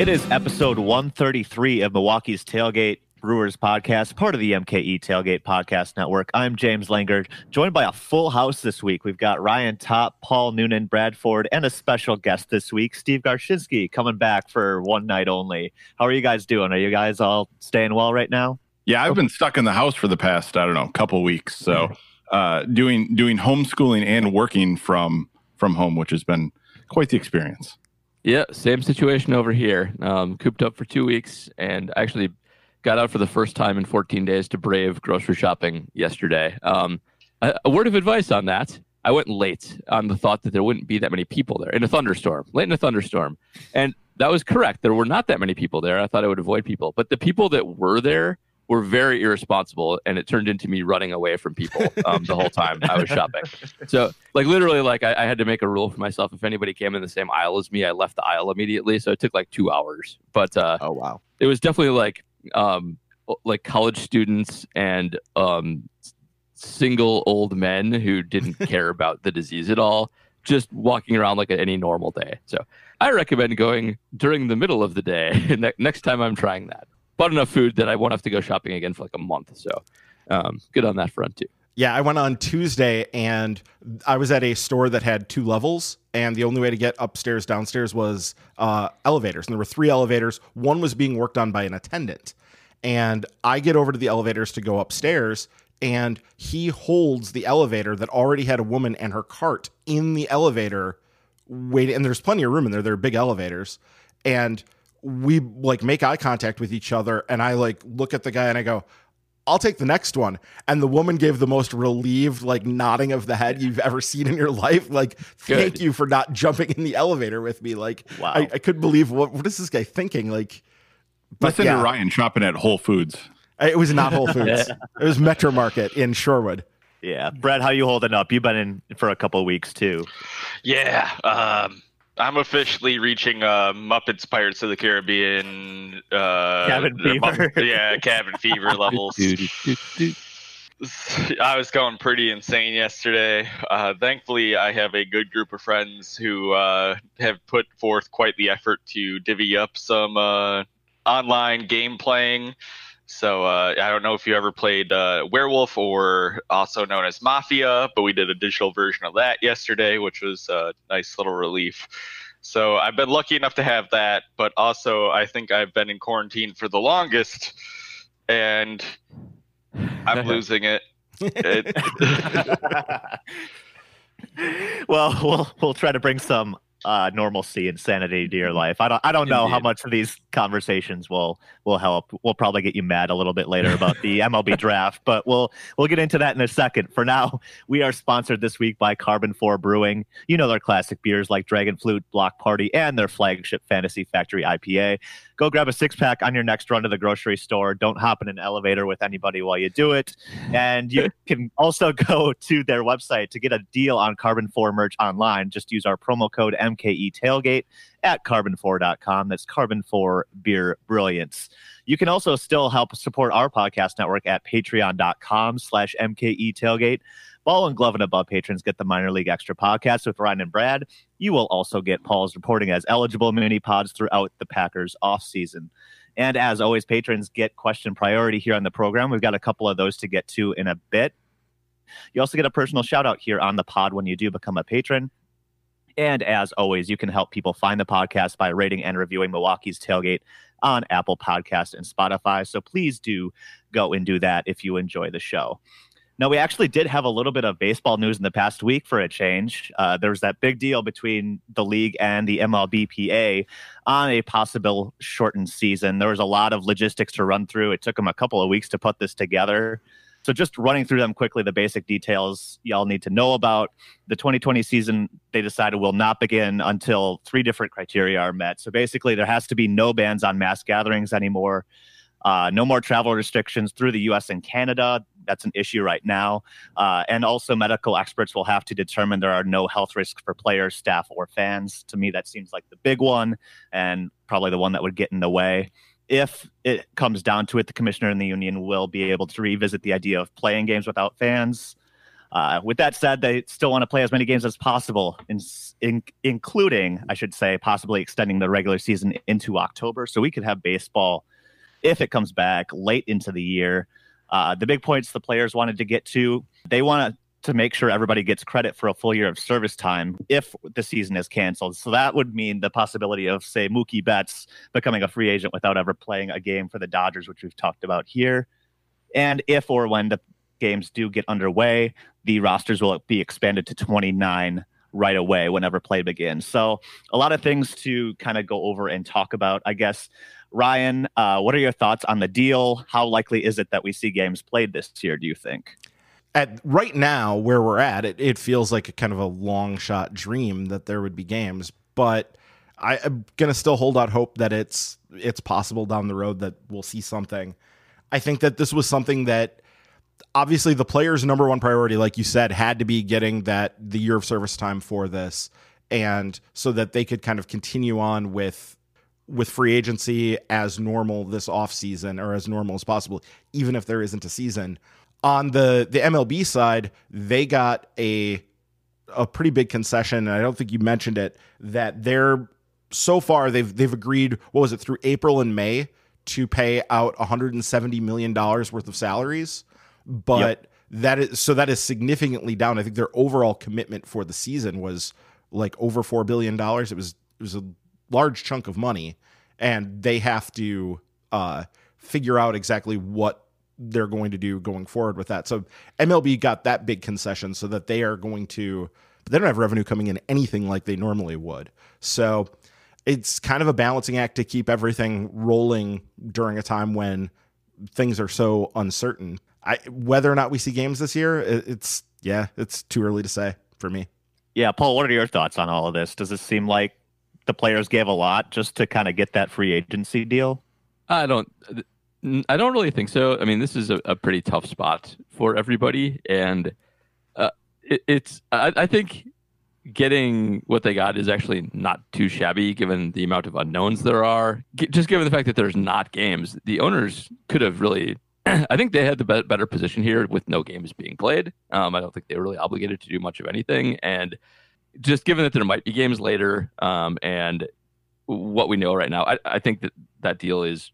It is episode 133 of Milwaukee's Tailgate Brewers podcast, part of the MKE Tailgate Podcast Network. I'm James Langard, joined by a full house this week. We've got Ryan Top, Paul Noonan, Bradford, and a special guest this week, Steve Garshinsky, coming back for one night only. How are you guys doing? Are you guys all staying well right now? Yeah, I've been stuck in the house for the past, I don't know, couple weeks. So uh, doing doing homeschooling and working from from home, which has been quite the experience. Yeah, same situation over here. Um, cooped up for two weeks and actually got out for the first time in 14 days to brave grocery shopping yesterday. Um, a, a, word of advice on that. I went late on the thought that there wouldn't be that many people there in a thunderstorm, late in a thunderstorm. And that was correct. There were not that many people there. I thought I would avoid people. But the people that were there were very irresponsible and it turned into me running away from people um, the whole time I was shopping. So like literally like I, I, had to make a rule for myself. If anybody came in the same aisle as me, I left the aisle immediately. So it took like two hours. But uh, oh wow, it was definitely like um, like college students and um, single old men who didn't care about the disease at all, just walking around like any normal day. So I recommend going during the middle of the day next time I'm trying that bought enough food that I won't have to go shopping again for like a month. So um, good on that front too. Yeah, I went on Tuesday and I was at a store that had two levels, and the only way to get upstairs, downstairs was uh, elevators. And there were three elevators. One was being worked on by an attendant. And I get over to the elevators to go upstairs, and he holds the elevator that already had a woman and her cart in the elevator waiting. And there's plenty of room in there. They're big elevators. And we like make eye contact with each other and I like look at the guy and I go, I'll take the next one. And the woman gave the most relieved, like nodding of the head you've ever seen in your life. Like, Good. thank you for not jumping in the elevator with me. Like, wow. I, I couldn't believe what what is this guy thinking? Like, listen yeah. to Ryan shopping at Whole Foods. It was not Whole Foods. it was Metro Market in Shorewood. Yeah, Brad, how you holding up? You've been in for a couple weeks too. Yeah, um, I'm officially reaching uh, Muppets Pirates of the Caribbean uh, cabin fever. yeah, cabin fever levels. I was going pretty insane yesterday. Uh, thankfully, I have a good group of friends who uh, have put forth quite the effort to divvy up some uh, online game playing. So uh, I don't know if you ever played uh, Werewolf or also known as Mafia, but we did a digital version of that yesterday, which was a nice little relief. So I've been lucky enough to have that, but also I think I've been in quarantine for the longest, and I'm losing it. it well, we'll we'll try to bring some uh, normalcy and sanity to your life. I don't I don't know Indeed. how much of these conversations will will help. We'll probably get you mad a little bit later about the MLB draft, but we'll we'll get into that in a second. For now, we are sponsored this week by Karben4 Brewing. You know their classic beers like Dragon Flute, Block Party, and their flagship Fantasy Factory IPA. Go grab a six pack on your next run to the grocery store. Don't hop in an elevator with anybody while you do it. And you can also go to their website to get a deal on Karben4 merch online. Just use our promo code MKE Tailgate at karben4.com. That's Karben4 Beer Brilliance. You can also still help support our podcast network at patreon.com slash MKE Tailgate. Ball and Glove and above patrons get the minor league extra podcast with Ryan and Brad. You will also get Paul's reporting as eligible mini pods throughout the Packers offseason. And as always, patrons get question priority here on the program. We've got a couple of those to get to in a bit. You also get a personal shout out here on the pod when you do become a patron. And as always, you can help people find the podcast by rating and reviewing Milwaukee's Tailgate on Apple Podcast and Spotify. So please do go and do that if you enjoy the show. Now, we actually did have a little bit of baseball news in the past week for a change. Uh, there was that big deal between the league and the MLBPA on a possible shortened season. There was a lot of logistics to run through. It took them a couple of weeks to put this together. So, just running through them quickly, the basic details y'all need to know about the 2020 season, they decided will not begin until three different criteria are met. So, basically, there has to be no bans on mass gatherings anymore. Uh, no more travel restrictions through the US and Canada. That's an issue right now. Uh, and also, medical experts will have to determine there are no health risks for players, staff, or fans. To me, that seems like the big one and probably the one that would get in the way. If it comes down to it, the commissioner and the union will be able to revisit the idea of playing games without fans. Uh, with that said, they still want to play as many games as possible, in, in, including, I should say, possibly extending the regular season into October, so we could have baseball if it comes back late into the year. Uh, the big points the players wanted to get to, they want to make sure everybody gets credit for a full year of service time if the season is canceled. So that would mean the possibility of, say, Mookie Betts becoming a free agent without ever playing a game for the Dodgers, which we've talked about here. And if or when the games do get underway, the rosters will be expanded to 29 right away whenever play begins. So, a lot of things to kind of go over and talk about. I guess, Ryan, uh, what are your thoughts on the deal? How likely is it that we see games played this year, do you think? At right now, where we're at, it, it feels like a kind of a long shot dream that there would be games, but I, am gonna still hold out hope that it's it's possible down the road that we'll see something. I think that this was something that obviously the player's number one priority, like you said, had to be getting that the year of service time for this, and so that they could kind of continue on with with free agency as normal this off season or as normal as possible, even if there isn't a season. On the the MLB side, they got a a pretty big concession, and I don't think you mentioned it that they're so far they've they've agreed what was it through April and May to pay out 170 million dollars worth of salaries but yep. that is so that is significantly down. I think their overall commitment for the season was like over four billion dollars. It was it was a large chunk of money, and they have to uh, figure out exactly what they're going to do going forward with that. So MLB got that big concession so that they are going to they don't have revenue coming in anything like they normally would. So it's kind of a balancing act to keep everything rolling during a time when things are so uncertain. I whether or not we see games this year, it's yeah, it's too early to say for me. Yeah, Paul, what are your thoughts on all of this? Does it seem like the players gave a lot just to kind of get that free agency deal? I don't. I don't really think so. I mean, this is a, a pretty tough spot for everybody, and uh, it, it's. I, I think getting what they got is actually not too shabby given the amount of unknowns there are. G- just given the fact that there's not games, the owners could have really I think they had the be- better position here with no games being played. Um, I don't think they were really obligated to do much of anything. And just given that there might be games later um, and what we know right now, I, I think that that deal is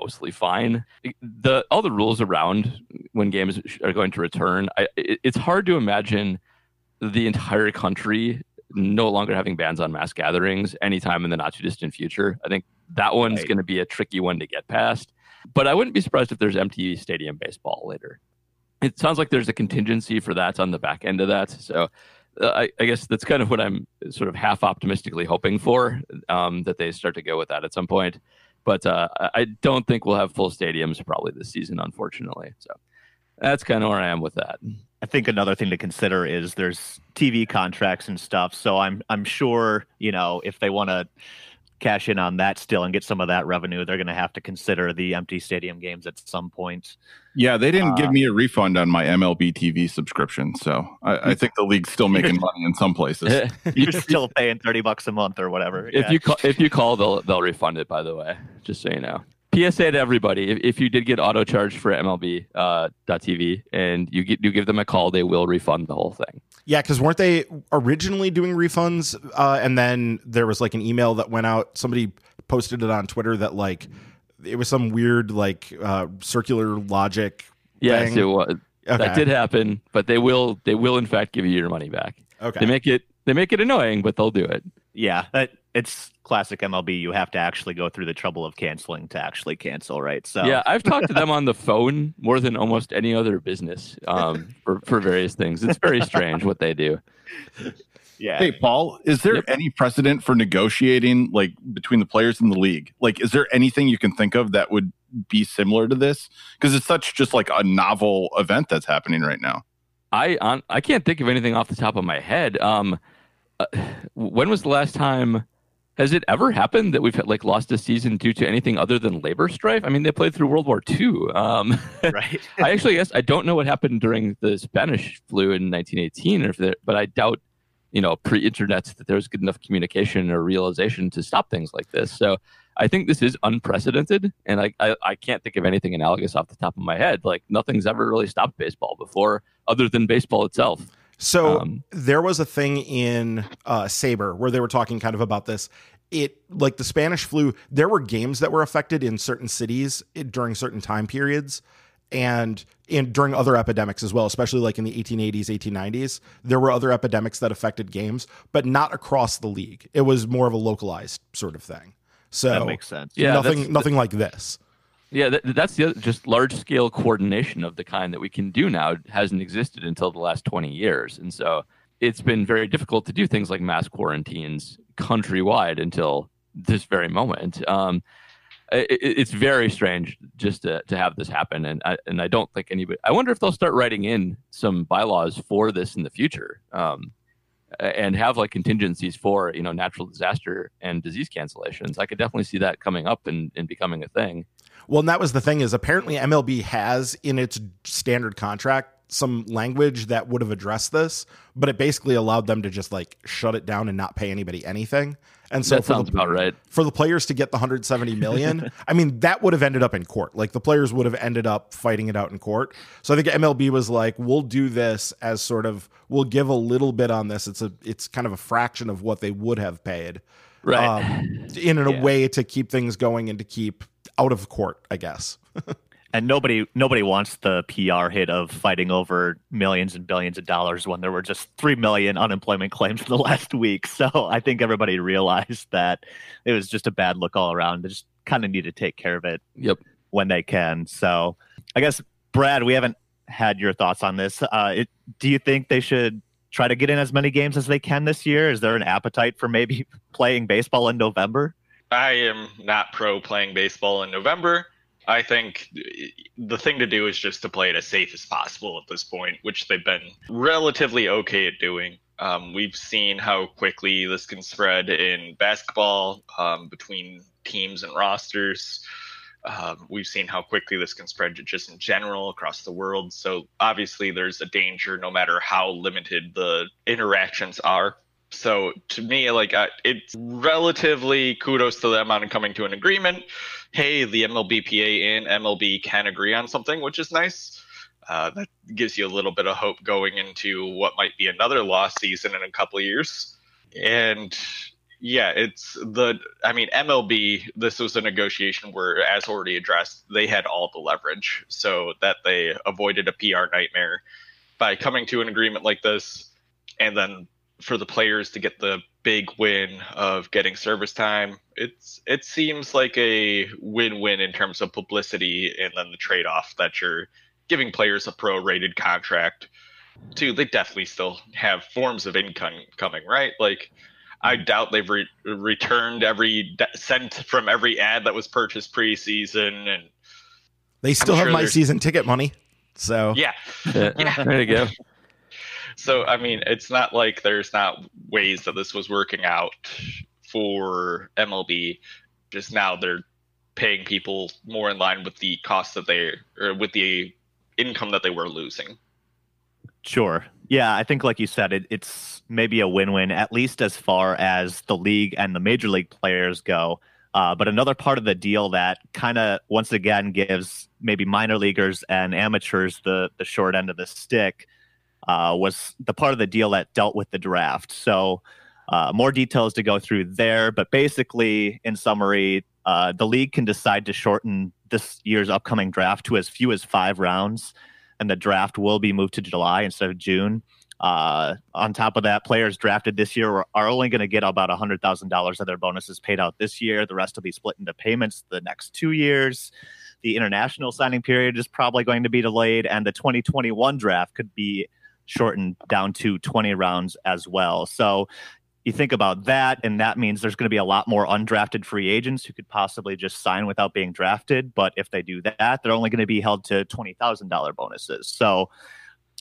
mostly fine. The all the rules around when games are going to return, I, it, it's hard to imagine the entire country no longer having bans on mass gatherings anytime in the not too distant future. I think that one's right. going to be a tricky one to get past. But I wouldn't be surprised if there's empty stadium baseball later. It sounds like there's a contingency for that on the back end of that. So uh, I, I, guess that's kind of what I'm sort of half optimistically hoping for um, that they start to go with that at some point. But uh, I don't think we'll have full stadiums probably this season, unfortunately. So that's kind of where I am with that. I think another thing to consider is there's TV contracts and stuff. So I'm I'm sure you know if they want to cash in on that still and get some of that revenue, they're going to have to consider the empty stadium games at some point. Yeah, they didn't uh, give me a refund on my MLB TV subscription, so I, I think the league's still making money in some places. You're still paying thirty bucks a month or whatever. If yeah. you call, if you call, they'll they'll refund it. By the way, just so you know. PSA to everybody: if, if you did get auto charged for MLB uh, .TV and you get, you give them a call, they will refund the whole thing. Yeah, because weren't they originally doing refunds, uh, and then there was like an email that went out. Somebody posted it on Twitter that like it was some weird like uh, circular logic. Yes, thing. it was. Okay. That did happen, but they will they will in fact give you your money back. Okay. They make it they make it annoying, but they'll do it. Yeah, that it's classic MLB. You have to actually go through the trouble of canceling to actually cancel, right? So yeah, I've talked to them on the phone more than almost any other business um, for for various things. It's very strange what they do. Yeah. Hey, Paul, is there yep. any precedent for negotiating like between the players in the league? Like, is there anything you can think of that would be similar to this? Because it's such just like a novel event that's happening right now. I on, I can't think of anything off the top of my head. Um, uh, when was the last time? Has it ever happened that we've like lost a season due to anything other than labor strife? I mean, they played through World War II. Um, right. I actually guess I don't know what happened during the Spanish flu in 1918, or if there, but I doubt, you know, pre-internet that there was good enough communication or realization to stop things like this. So I think this is unprecedented, and I, I, I can't think of anything analogous off the top of my head. Like nothing's ever really stopped baseball before, other than baseball itself. So um, there was a thing in uh, SABR where they were talking kind of about this. It like the Spanish flu. There were games that were affected in certain cities during certain time periods and in during other epidemics as well, especially like in the 1880s, 1890s, there were other epidemics that affected games, but not across the league. It was more of a localized sort of thing. So that makes sense. Yeah, nothing, nothing like this. Yeah, that, that's the other, just large scale coordination of the kind that we can do now hasn't existed until the last 20 years, and so it's been very difficult to do things like mass quarantines countrywide until this very moment. Um, it, it's very strange just to, to have this happen. And I, and I don't think anybody I wonder if they'll start writing in some bylaws for this in the future um, and have like contingencies for you know natural disaster and disease cancellations. I could definitely see that coming up and, and becoming a thing well and that was the thing is apparently MLB has in its standard contract some language that would have addressed this, but it basically allowed them to just like shut it down and not pay anybody anything. And so that for sounds the, about right. For the players to get the 170 million, I mean, that would have ended up in court. Like the players would have ended up fighting it out in court. So I think MLB was like, we'll do this as sort of we'll give a little bit on this. It's a it's kind of a fraction of what they would have paid. Right. Um, in a yeah. way to keep things going and to keep out of court, I guess. and nobody nobody wants the PR hit of fighting over millions and billions of dollars when there were just three million unemployment claims in the last week. So I think everybody realized that it was just a bad look all around. They just kind of need to take care of it. Yep. When they can. So I guess Brad, we haven't had your thoughts on this. Uh, it, do you think they should try to get in as many games as they can this year? Is there an appetite for maybe playing baseball in November? I am not pro playing baseball in November. I think the thing to do is just to play it as safe as possible at this point, which they've been relatively okay at doing. Um, we've seen how quickly this can spread in basketball um, between teams and rosters. Um, we've seen how quickly this can spread just in general across the world. So obviously, there's a danger no matter how limited the interactions are so to me, like uh, it's relatively kudos to them on coming to an agreement. Hey, the MLBPA and MLB can agree on something, which is nice. Uh, that gives you a little bit of hope going into what might be another lost season in a couple years. And yeah, it's the. I mean, MLB. This was a negotiation where, as already addressed, they had all the leverage, so that they avoided a PR nightmare by coming to an agreement like this, and then for the players to get the big win of getting service time. It's it seems like a win-win in terms of publicity and then the trade-off that you're giving players a pro-rated contract. Too, they definitely still have forms of income coming, right? Like I mm-hmm. doubt they've re- returned every de- cent from every ad that was purchased preseason, and they still I'm have sure my season ticket money. So yeah, yeah. there you go. So I mean, it's not like there's not ways that this was working out for MLB. Just now they're paying people more in line with the cost that they or with the income that they were losing. Sure. Yeah, I think like you said, it, it's maybe a win-win at least as far as the league and the major league players go. Uh, but another part of the deal that kind of once again gives maybe minor leaguers and amateurs the the short end of the stick uh, was the part of the deal that dealt with the draft. So, uh, more details to go through there. But basically, in summary, uh, the league can decide to shorten this year's upcoming draft to as few as five rounds, and the draft will be moved to July instead of June. Uh, on top of that, players drafted this year are only going to get about $100,000 of their bonuses paid out this year. The rest will be split into payments the next two years. The international signing period is probably going to be delayed, and the 2021 draft could be shortened down to 20 rounds as well. So you think about that, and that means there's going to be a lot more undrafted free agents who could possibly just sign without being drafted. But if they do that, they're only going to be held to $20,000 bonuses. So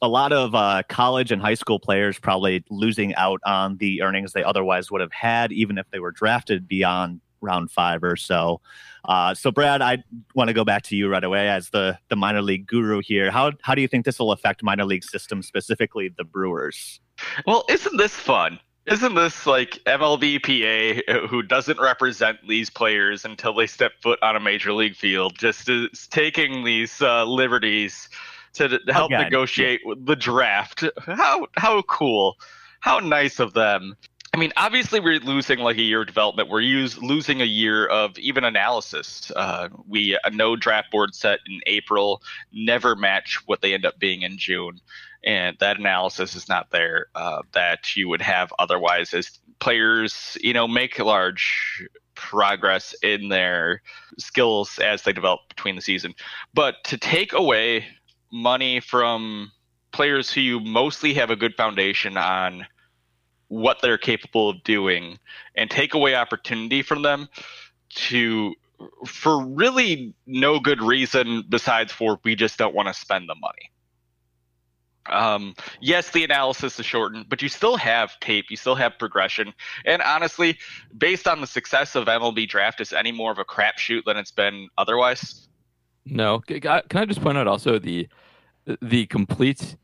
a lot of uh, college and high school players probably losing out on the earnings they otherwise would have had, even if they were drafted beyond round five or so. Uh, so, Brad, I want to go back to you right away as the the minor league guru here. How how do you think this will affect minor league systems, specifically the Brewers? Well, isn't this fun? Isn't this like MLBPA who doesn't represent these players until they step foot on a major league field, just is taking these uh, liberties to help negotiate yeah. the draft? How how cool, how nice of them. I mean, obviously, we're losing like a year of development. We're use, losing a year of even analysis. Uh, we a no draft board set in April never match what they end up being in June, and that analysis is not there uh, that you would have otherwise as players, you know, make large progress in their skills as they develop between the season. But to take away money from players who you mostly have a good foundation on what they're capable of doing and take away opportunity from them to for really no good reason besides for we just don't want to spend the money. Um, yes, the analysis is shortened, but you still have tape, you still have progression, and honestly, based on the success of MLB Draft, is any more of a crapshoot than it's been otherwise? No. Can I just point out also the the complete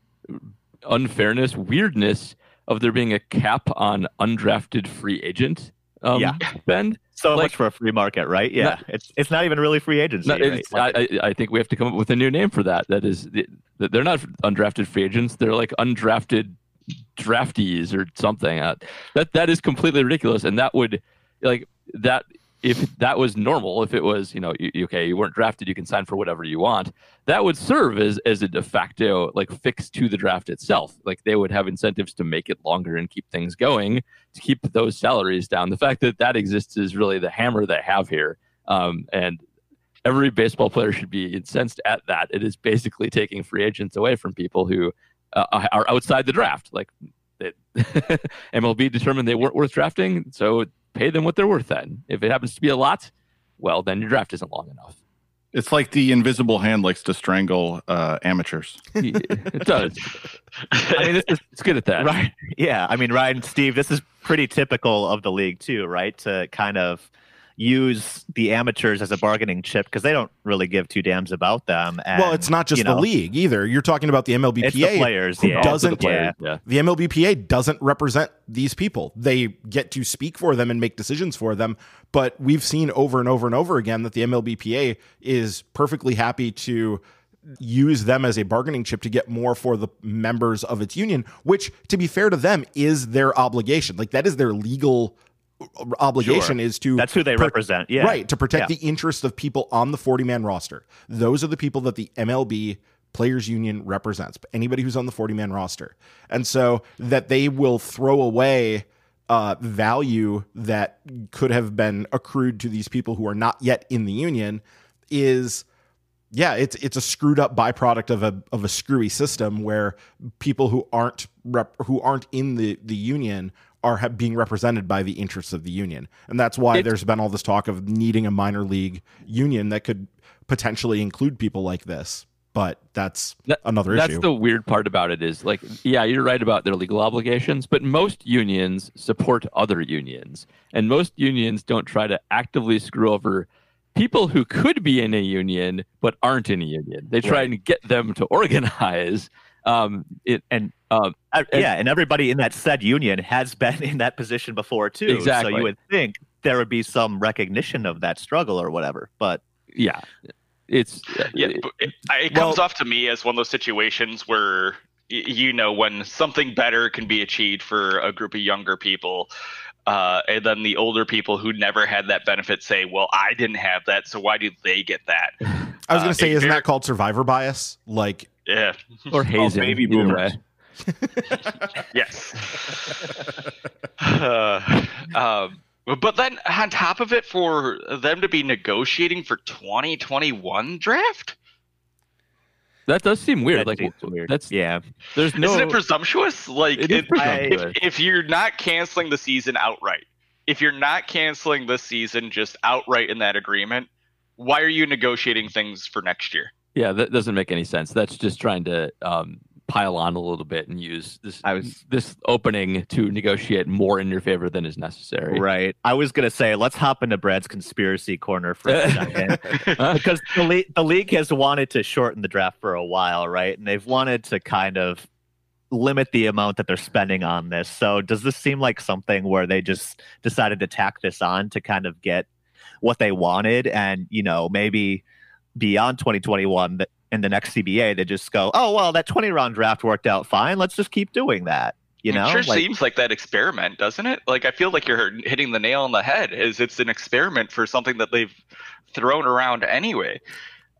unfairness, weirdness of there being a cap on undrafted free agent um, yeah. spend. So like, much for a free market, right? Yeah, not, it's it's not even really free agency. Not, right? I, I think we have to come up with a new name for that. That is, they're not undrafted free agents. They're like undrafted draftees or something. Uh, that that is completely ridiculous, and that would like that if that was normal, if it was, you know, you, okay, you weren't drafted, you can sign for whatever you want, that would serve as, as a de facto like fix to the draft itself. Like they would have incentives to make it longer and keep things going to keep those salaries down. The fact that that exists is really the hammer they have here. Um, and every baseball player should be incensed at that. It is basically taking free agents away from people who uh, are outside the draft. Like MLB determined they weren't worth drafting, so pay them what they're worth then. If it happens to be a lot, well, then your draft isn't long enough. It's like the invisible hand likes to strangle uh, amateurs. it does. I mean, this is, it's good at that. Right. Yeah. I mean, Ryan, Steve, this is pretty typical of the league, too, right? To kind of use the amateurs as a bargaining chip because they don't really give two damns about them. And, well, it's not just the know, league either. You're talking about the MLBPA. It's the players, who yeah. Doesn't, the, players, yeah. the MLBPA doesn't represent these people. They get to speak for them and make decisions for them. But we've seen over and over and over again that the MLBPA is perfectly happy to use them as a bargaining chip to get more for the members of its union, which, to be fair to them, is their obligation. Like that is their legal obligation sure. is to that's who they per- represent yeah right to protect yeah. the interests of people on the 40 man roster those are the people that the mlb players union represents anybody who's on the 40 man roster and so that they will throw away uh, value that could have been accrued to these people who are not yet in the union is yeah, it's it's a screwed up byproduct of a of a screwy system where people who aren't rep, who aren't in the the union are being represented by the interests of the union. And that's why it's, there's been all this talk of needing a minor league union that could potentially include people like this. But that's that, another that's issue. That's the weird part about it is like, yeah, you're right about their legal obligations, but most unions support other unions. And most unions don't try to actively screw over people who could be in a union but aren't in a union. They try right. and get them to organize. Um, it, and um, and, yeah, and everybody in that said union has been in that position before too. Exactly. So you would think there would be some recognition of that struggle or whatever. But yeah, it's yeah. It, it, it comes well, off to me as one of those situations where you know when something better can be achieved for a group of younger people uh, and then the older people who never had that benefit say well i didn't have that so why do they get that i was going to uh, say isn't that called survivor bias like yeah or hazing oh, baby boomers yes. Uh, um, but then on top of it, for them to be negotiating for 2021 draft. That does seem weird. That like weird. That's yeah. There's no. Isn't it presumptuous? Like if, presumptuous. if, if you're not canceling the season outright, if you're not canceling the season just outright in that agreement, why are you negotiating things for next year? Yeah, that doesn't make any sense. That's just trying to um, pile on a little bit and use this I was this opening to negotiate more in your favor than is necessary. Right. I was gonna say let's hop into Brad's conspiracy corner for a second because the, le- the league has wanted to shorten the draft for a while, right? And they've wanted to kind of limit the amount that they're spending on this. So does this seem like something where they just decided to tack this on to kind of get what they wanted and, you know, maybe beyond 2021 in the next CBA they just go, "Oh, well, that 20 round draft worked out fine. Let's just keep doing that." You know, it sure like, seems like that experiment, doesn't it? Like I feel like you're hitting the nail on the head. Is it's an experiment for something that they've thrown around anyway.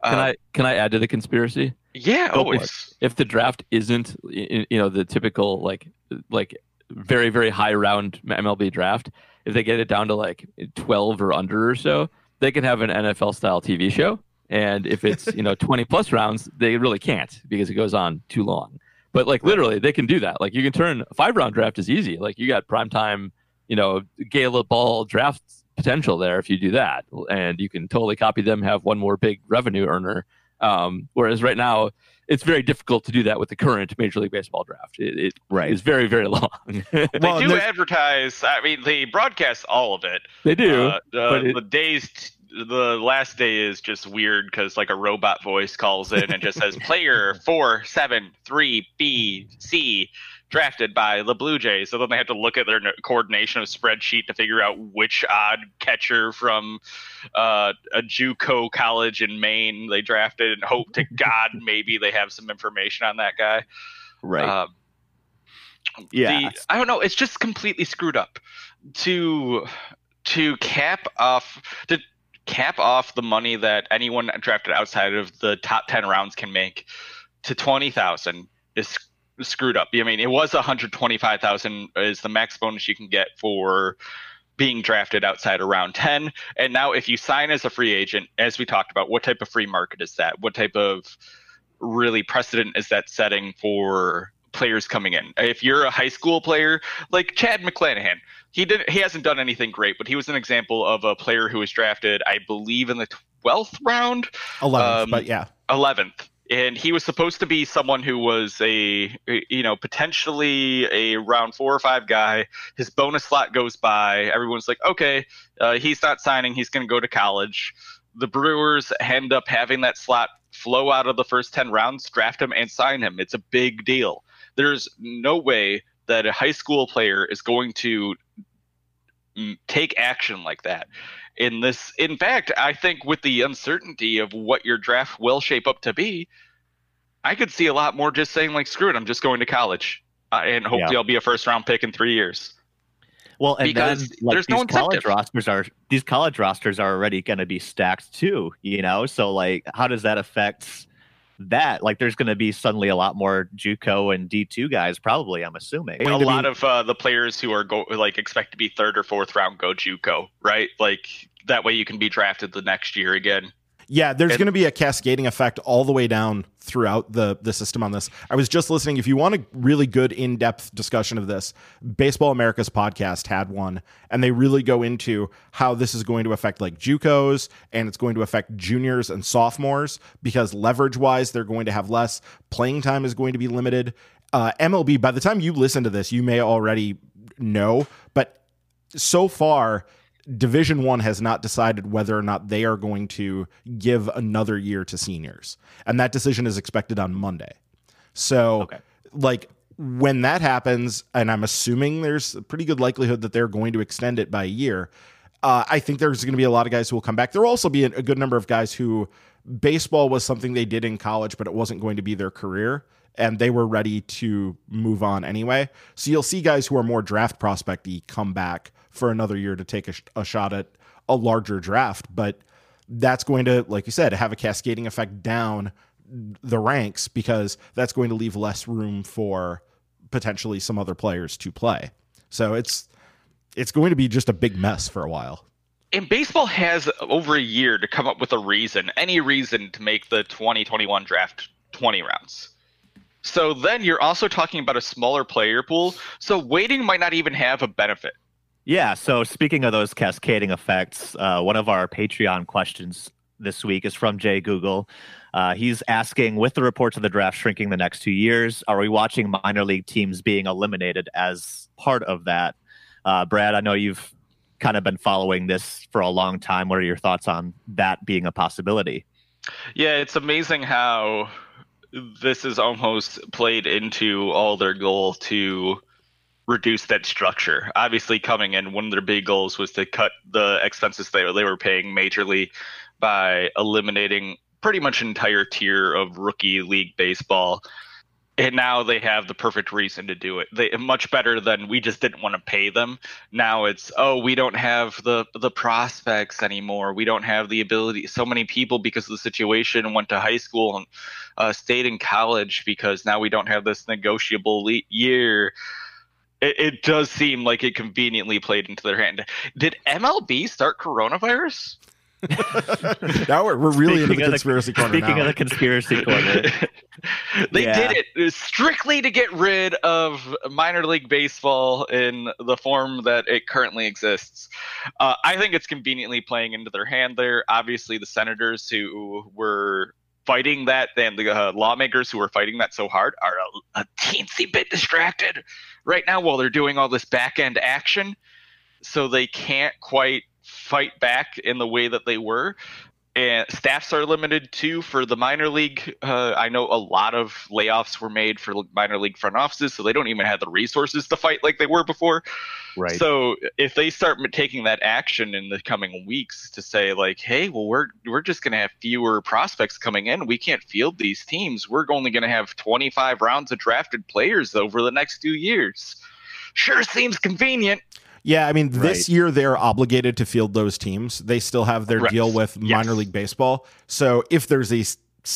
Can uh, I can I add to the conspiracy? Yeah, always. If the draft isn't you know the typical like like very very high round MLB draft, if they get it down to like 12 or under or so, they can have an NFL style TV show. And if it's you know 20 plus rounds, they really can't because it goes on too long. But like literally, they can do that. Like you can turn a five round draft is easy. Like you got prime time, you know, gala ball draft potential there if you do that, and you can totally copy them, have one more big revenue earner. Um, whereas right now, it's very difficult to do that with the current Major League Baseball draft. It, it right. is very, very long. they well, do advertise. I mean, they broadcast all of it. They do. Uh, uh, it, the days, the last day is just weird because like a robot voice calls in and just says player four seven three B C drafted by the Blue Jays. So then they have to look at their coordination of spreadsheet to figure out which odd catcher from uh, a JUCO college in Maine they drafted, and hope to God maybe they have some information on that guy. Right. Uh, yeah. The, I don't know. It's just completely screwed up. To to cap off to cap off the money that anyone drafted outside of the top ten rounds can make to twenty thousand is screwed up. I mean, it was 125,000 is the max bonus you can get for being drafted outside of round 10. And now if you sign as a free agent, as we talked about, what type of free market is that? What type of really precedent is that setting for players coming in? If you're a high school player like Chad McClanahan, he did he hasn't done anything great, but he was an example of a player who was drafted, I believe in the 12th round, 11th, um, but yeah. 11th and he was supposed to be someone who was a you know potentially a round four or five guy. His bonus slot goes by. Everyone's like okay uh, he's not signing. He's going to go to college. The brewers end up having that slot flow out of the first 10 rounds draft him and sign him. It's a big deal. There's no way that a high school player is going to take action like that in this. In fact, I think with the uncertainty of what your draft will shape up to be, I could see a lot more just saying like, "Screw it, I'm just going to college, uh, and hopefully yeah. I'll be a first round pick in three years." Well, and because then, like, there's no college rosters are these college rosters are already going to be stacked too. You know, so like, how does that affect? That like there's going to be suddenly a lot more JUCO and D2 guys probably I'm assuming. A lot be... of uh, the players who are go like expect to be third or fourth round go JUCO, right? Like that way you can be drafted the next year again. Yeah, there's going to be a cascading effect all the way down throughout the the system on this. I was just listening. If you want a really good in depth discussion of this, Baseball America's podcast had one, and they really go into how this is going to affect like JUCOs and it's going to affect juniors and sophomores because leverage wise they're going to have less. Playing time is going to be limited. Uh, MLB. By the time you listen to this, you may already know, but so far Division One has not decided whether or not they are going to give another year to seniors, and that decision is expected on Monday. So, okay. like when that happens, and I'm assuming there's a pretty good likelihood that they're going to extend it by a year. Uh, I think there's going to be a lot of guys who will come back. There will also be a, a good number of guys who baseball was something they did in college, but it wasn't going to be their career and they were ready to move on anyway. So you'll see guys who are more draft prospecty come back for another year to take a, a shot at a larger draft. But that's going to, like you said, have a cascading effect down the ranks because that's going to leave less room for potentially some other players to play. So it's it's going to be just a big mess for a while. And baseball has over a year to come up with a reason, any reason to make the 2021 draft 20 rounds. So then you're also talking about a smaller player pool. So waiting might not even have a benefit. Yeah. So speaking of those cascading effects, uh, one of our Patreon questions this week is from Jay Google. Uh, he's asking, with the reports of the draft shrinking the next two years, are we watching minor league teams being eliminated as part of that? Uh, Brad, I know you've kind of been following this for a long time. What are your thoughts on that being a possibility? Yeah, it's amazing how this is almost played into all their goal to reduce that structure. Obviously, coming in, one of their big goals was to cut the expenses they, they were paying majorly by eliminating pretty much an entire tier of rookie league baseball and now they have the perfect reason to do it. They much better than we just didn't want to pay them. Now it's oh we don't have the the prospects anymore. We don't have the ability. So many people because of the situation went to high school and uh, stayed in college because now we don't have this negotiable le- year. It, it does seem like it conveniently played into their hand. Did MLB start coronavirus? now we're, we're really speaking into the conspiracy the, corner. Speaking now. of the conspiracy corner, they yeah. did it strictly to get rid of minor league baseball in the form that it currently exists. Uh, I think it's conveniently playing into their hand there. Obviously, the senators who were fighting that and the uh, lawmakers who were fighting that so hard are a, a teensy bit distracted right now while they're doing all this back end action. So they can't quite fight back in the way that they were. And staffs are limited too for the minor league. Uh, I know a lot of layoffs were made for minor league front offices, so they don't even have the resources to fight like they were before. Right. So if they start taking that action in the coming weeks to say like, hey, well, we're we're just going to have fewer prospects coming in. We can't field these teams. We're only going to have 25 rounds of drafted players over the next two years. Sure seems convenient. Yeah, I mean, this right. year they're obligated to field those teams. They still have their right. deal with yes. minor league baseball. So if there's a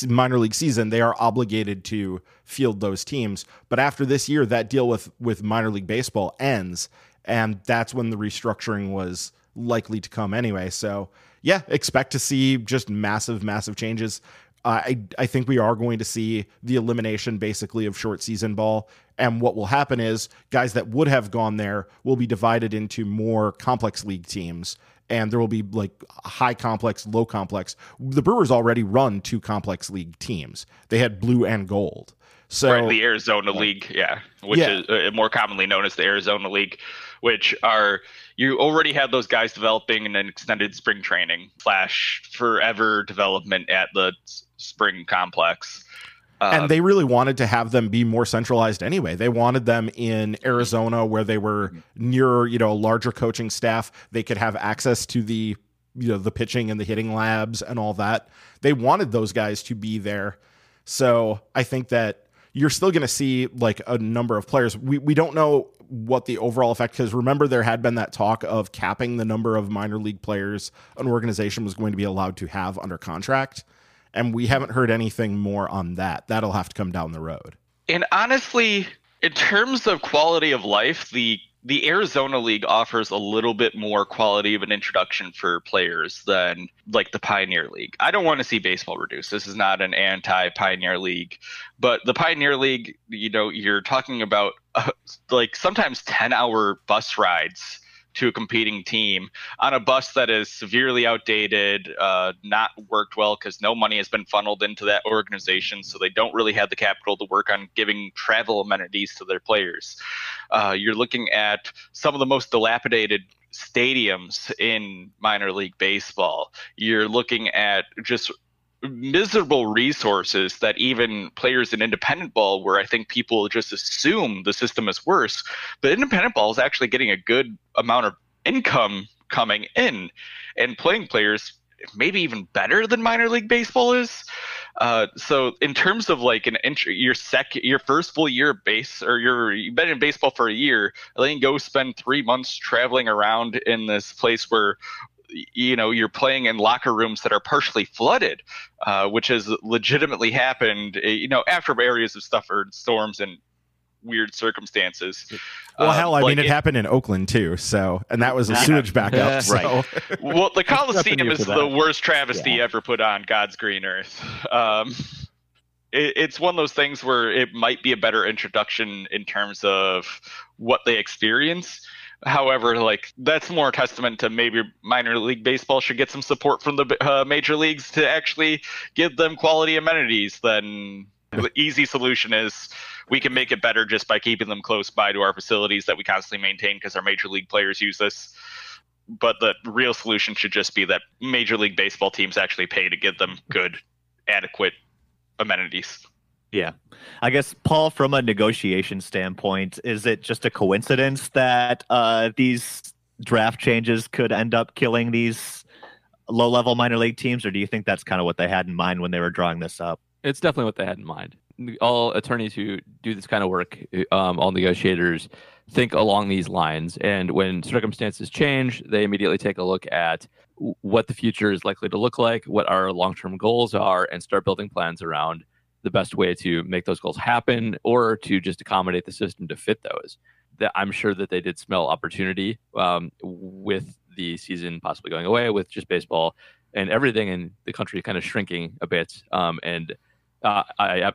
minor league season, they are obligated to field those teams. But after this year, that deal with with minor league baseball ends, and that's when the restructuring was likely to come anyway. So yeah, expect to see just massive, massive changes. I I think we are going to see the elimination basically of short season ball and what will happen is guys that would have gone there will be divided into more complex league teams. And there will be like high complex, low complex. The Brewers already run two complex league teams. They had blue and gold. So right, the Arizona League, yeah, which yeah. is uh, more commonly known as the Arizona League, which are you already had those guys developing in an extended spring training slash forever development at the spring complex. And they really wanted to have them be more centralized anyway. They wanted them in Arizona where they were near, you know, a larger coaching staff. They could have access to the, you know, the pitching and the hitting labs and all that. They wanted those guys to be there. So I think that you're still going to see like a number of players. We we don't know what the overall effect because remember there had been that talk of capping the number of minor league players an organization was going to be allowed to have under contract and we haven't heard anything more on that. That'll have to come down the road. And honestly, in terms of quality of life, the the Arizona League offers a little bit more quality of an introduction for players than like the Pioneer League. I don't want to see baseball reduced. This is not an anti-Pioneer League, but the Pioneer League, you know, you're talking about uh, like sometimes 10-hour bus rides to a competing team on a bus that is severely outdated, uh, not worked well because no money has been funneled into that organization, so they don't really have the capital to work on giving travel amenities to their players. Uh, you're looking at some of the most dilapidated stadiums in minor league baseball. You're looking at just miserable resources that even players in independent ball where I think people just assume the system is worse, but independent ball is actually getting a good amount of income coming in and playing players maybe even better than minor league baseball is. Uh, so in terms of like an entry, your second, your first full year base, or your you've been in baseball for a year, then go spend three months traveling around in this place where you know you're playing in locker rooms that are partially flooded, uh, which has legitimately happened. Eh, you know, after areas have suffered storms and weird circumstances. Well, uh, hell, I like mean, it, it, happened in Oakland too. So, and that was a sewage backup. So. right. well, the Coliseum is the worst travesty yeah. ever put on God's green earth. Um, it, it's one of those things where it might be a better introduction in terms of what they experience. However, like that's more testament to maybe minor league baseball should get some support from the uh, major leagues to actually give them quality amenities than the easy solution is we can make it better just by keeping them close by to our facilities that we constantly maintain because our major league players use this. But the real solution should just be that major league baseball teams actually pay to give them good, adequate amenities. Yeah. I guess, Paul, from a negotiation standpoint, is it just a coincidence that uh, these draft changes could end up killing these low level minor league teams, or do you think that's kind of what they had in mind when they were drawing this up? It's definitely what they had in mind. All attorneys who do this kind of work, um, all negotiators, think along these lines. And when circumstances change, they immediately take a look at what the future is likely to look like, what our long term goals are, and start building plans around the best way to make those goals happen or to just accommodate the system to fit those. That I'm sure that they did smell opportunity um, with the season possibly going away, with just baseball and everything in the country kind of shrinking a bit. Um, and uh, I,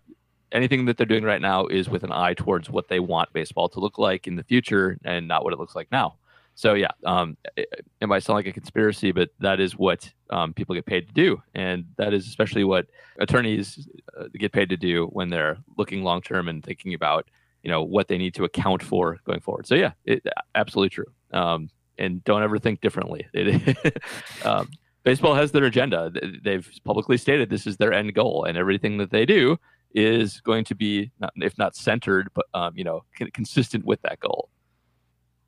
anything that they're doing right now is with an eye towards what they want baseball to look like in the future and not what it looks like now. So yeah, um, it, it, might sound like a conspiracy, but that is what um, people get paid to do, and that is especially what attorneys uh, get paid to do when they're looking long term and thinking about you know what they need to account for going forward. So yeah, it, absolutely true. Um, and don't ever think differently. It, um, baseball has their agenda. They've publicly stated this is their end goal, and everything that they do is going to be, not, if not centered, but um, you know, consistent with that goal.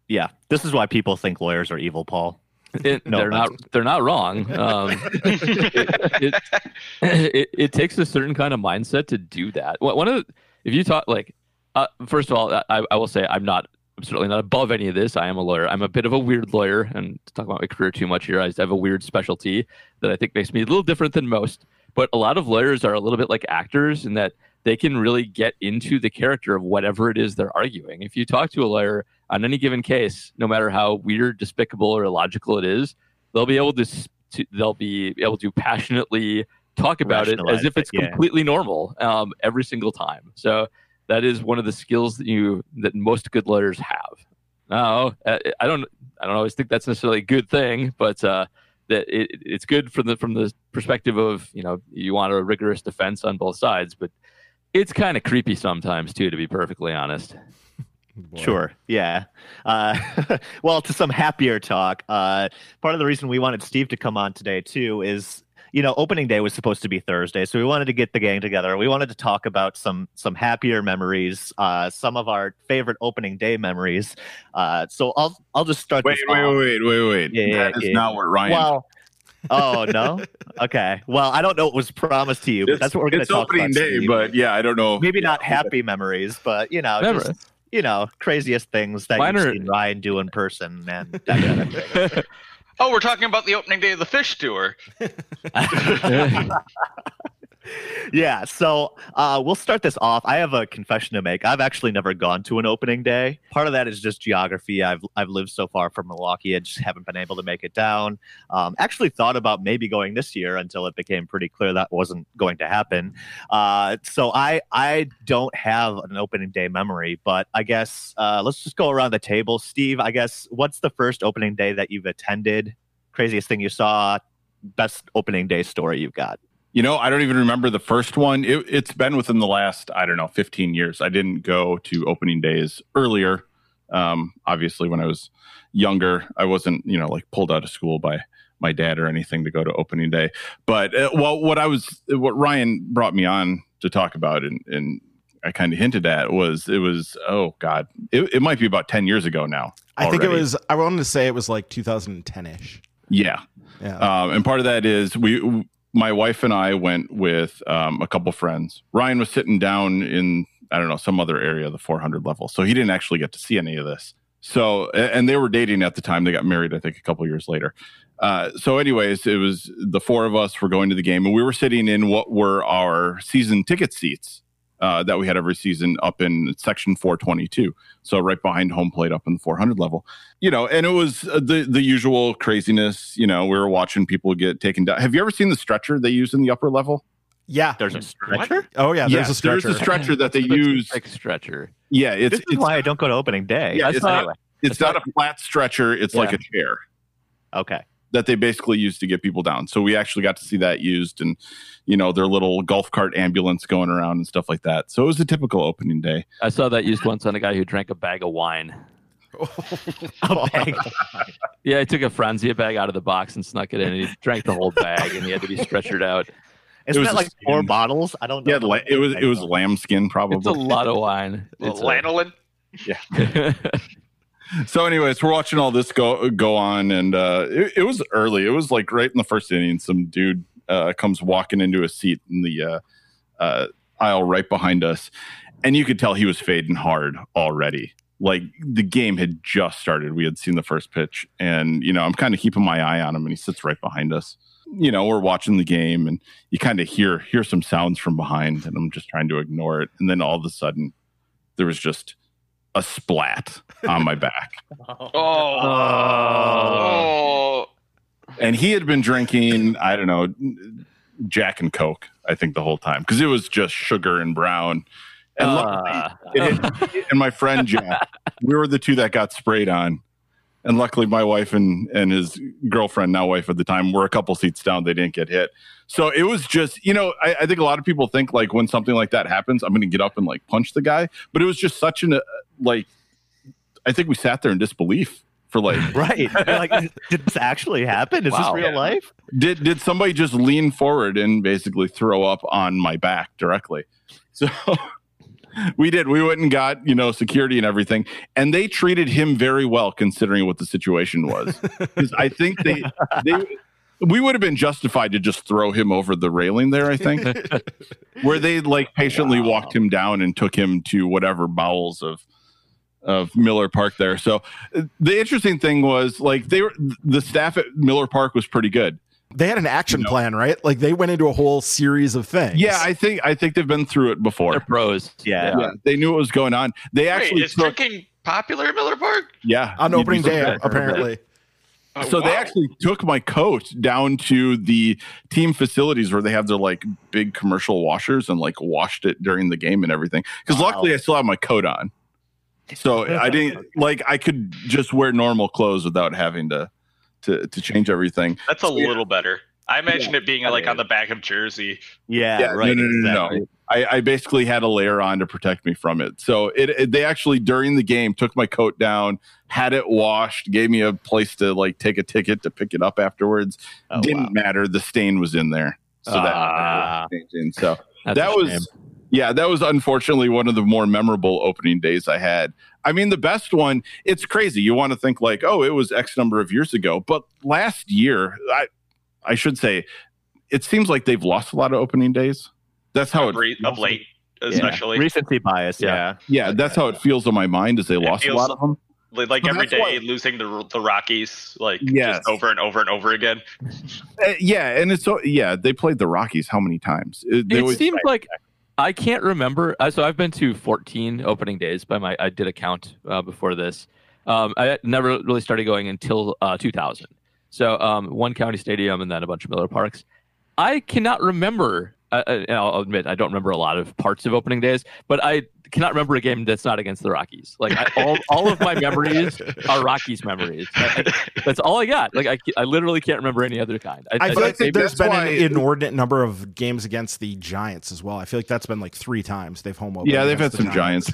Yeah, this is why people think lawyers are evil, Paul. It, no, they're not. They're not wrong. Um, it, it, it, takes a certain kind of mindset to do that. One of the, if you talk like, uh, first of all, I, I will say I'm not. I'm certainly not above any of this. I am a lawyer. I'm a bit of a weird lawyer, and to talk about my career too much here, I have a weird specialty that I think makes me a little different than most. But a lot of lawyers are a little bit like actors in that they can really get into the character of whatever it is they're arguing. If you talk to a lawyer on any given case, no matter how weird, despicable, or illogical it is, they'll be able to, to they'll be able to passionately talk about it as if it's it, yeah. completely normal um, every single time. So that is one of the skills that you that most good lawyers have. Now, I don't I don't always think that's necessarily a good thing, but uh, that it, it's good from the from the perspective of you know you want a rigorous defense on both sides, but it's kind of creepy sometimes too, to be perfectly honest. Boy. Sure. Yeah. Uh, well, to some happier talk. Uh, part of the reason we wanted Steve to come on today too is, you know, opening day was supposed to be Thursday, so we wanted to get the gang together. We wanted to talk about some some happier memories, uh, some of our favorite opening day memories. Uh, so I'll I'll just start. Wait, wait, wait, wait, wait, wait. Yeah, that yeah, is yeah. not what Ryan. Well, oh no. Okay. Well, I don't know what was promised to you, but that's what we're going to talk about. It's opening day, but yeah, I don't know. Maybe not happy memories, but you know, Never. just you know, craziest things that Minor... you've seen Ryan do in person and that kind of thing. Oh, we're talking about the opening day of the fish tour. yeah, so uh, we'll start this off. I have a confession to make. I've actually never gone to an opening day. Part of that is just geography. I've I've lived so far from Milwaukee, I just haven't been able to make it down. Um, actually, thought about maybe going this year until it became pretty clear that wasn't going to happen. Uh, so I I don't have an opening day memory, but I guess uh, let's just go around the table. Steve, I guess what's the first opening day that you've attended? Craziest thing you saw? Best opening day story you've got? You know, I don't even remember the first one. It, has been within the last, I don't know, 15 years. I didn't go to opening days earlier. Um, obviously, when I was younger, I wasn't, you know, like pulled out of school by my dad or anything to go to opening day. But uh, well, what I was, what Ryan brought me on to talk about, and, and I kind of hinted at was it was oh god, it, it might be about 10 years ago now. I think it was. I wanted to say it was like 2010 ish. Yeah. Yeah. Um, and part of that is we my wife and I went with um, a couple friends. Ryan was sitting down in I don't know some other area of the 400 level, so he didn't actually get to see any of this. So and they were dating at the time. They got married, I think, a couple years later. Uh, so, anyways, it was the four of us were going to the game, and we were sitting in what were our season ticket seats uh, that we had every season up in section 422 so right behind home plate up in the 400 level. You know and it was uh, the the usual craziness you know we were watching people get taken down. Have you ever seen the stretcher they use in the upper level? Yeah. There's a stretcher? What? oh yeah there's a stretcher there's a stretcher. that they use. like stretcher. Yeah it's, this is it's, why i don't go to opening day. Yeah, it's, not, anyway. it's, it's not, not, a flat stretcher it's yeah. like a chair. Okay that they basically used to get people down. So we actually got to see that used and, you know, their little golf cart ambulance going around and stuff like that. So it was a typical opening day. I saw that used once on a guy who drank a bag of wine. a bag Yeah, he took a Franzia bag out of the box and snuck it in and he drank the whole bag and he had to be stretchered out. Isn't was that like four skin. bottles? I don't know. Yeah, la- it was it was lambskin probably. It's a lot of wine. It's a- Lanolin. So, anyways, we're watching all this go go on, and uh, it, it was early. It was like right in the first inning. Some dude uh, comes walking into a seat in the uh, uh, aisle right behind us, and you could tell he was fading hard already. Like the game had just started. We had seen the first pitch, and you know I'm kind of keeping my eye on him, and he sits right behind us. You know, we're watching the game, and you kind of hear hear some sounds from behind, and I'm just trying to ignore it. And then all of a sudden, there was just a splat on my back. Oh. and he had been drinking i don't know jack and coke i think the whole time because it was just sugar and brown. And, luckily, Ah. it and my friend jack we were the two that got sprayed on. And luckily my wife and and his girlfriend now wife at the time were a couple seats down. They didn't get hit. So it was just you know i, I think a lot of people think like when something like that happens i'm gonna get up and like punch the guy. But it was just such an uh, like i think we sat there in disbelief for like Right. Like, did this actually happen? Is Wow. this real Yeah. life? did did somebody just lean forward and basically throw up on my back directly so we did we went and got you know security and everything and they treated him very well considering what the situation was because i think they they we would have been justified to just throw him over the railing there i think where they like patiently Wow. walked him down and took him to whatever bowels of of Miller Park there. So the interesting thing was like they were the staff at Miller Park was pretty good. They had an action You know. plan, right? Like they went into a whole series of things. Yeah, I think I think they've been through it before. They're pros. Yeah. Yeah, they knew what was going on. They Wait, actually is took drinking popular at Miller Park? yeah on opening day, surprised. apparently. Oh, So they actually took my coat down to the team facilities where they have their like big commercial washers and like washed it during the game and everything. Because Wow. luckily I still have my coat on, so I didn't like I could just wear normal clothes without having to to to change everything. That's a Yeah. little better. I imagine it being like on the back of jersey. Yeah, Yeah, right. no, no, no, no, exactly. no. I, I basically had a layer on to protect me from it. So it, it they actually during the game took my coat down, had it washed, gave me a place to like take a ticket to pick it up afterwards. Oh, Didn't wow. matter. The stain was in there, so Ah. that changing. So that was shame. Yeah, that was unfortunately one of the more memorable opening days I had. I mean, the best one. It's crazy. You want to think like, oh, it was X number of years ago, but last year, I I should say, it seems like they've lost a lot of opening days. That's how of, it re- of late, especially. Recency bias. Yeah. Yeah. Yeah, that's how it feels in my mind. Is they lost a lot of them. Like, like Well, every that's why- losing the the Rockies, like Yes. just over and over and over again. Uh, yeah, and it's so yeah. They played the Rockies how many times? It, they It always- seems like I can't remember. uh, So I've been to 14 opening days by my. I did a count uh, before this. Um, I never really started going until uh, 2000. So um, one county stadium and then a bunch of Miller parks. I cannot remember. Uh, uh, and I'll admit I don't remember a lot of parts of opening days, but I cannot remember a game that's not against the Rockies. Like I, all, all of my memories are Rockies memories. I- I- that's all I got. Like I, I literally can't remember any other kind. I feel like think there's that's been an inordinate number of games against the Giants as well. I feel like that's been like three times they've home opened. yeah, they've had the some giants.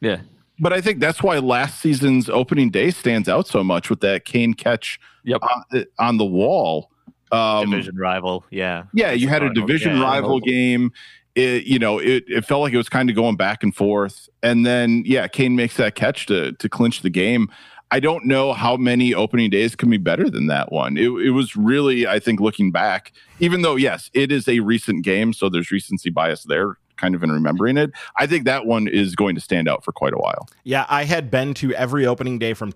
yeah. But I think that's why last season's opening day stands out so much with that Cain catch Yep. on, on the wall. Um, Division rival. Yeah. Yeah, you had a division yeah. rival game. It, you know, it, it felt like it was kind of going back and forth. And then, yeah, Cain makes that catch to to clinch the game. I don't know how many opening days can be better than that one. It, it was really, I think, looking back, even though, yes, it is a recent game, so there's recency bias there, kind of in remembering it. I think that one is going to stand out for quite a while. Yeah, I had been to every opening day from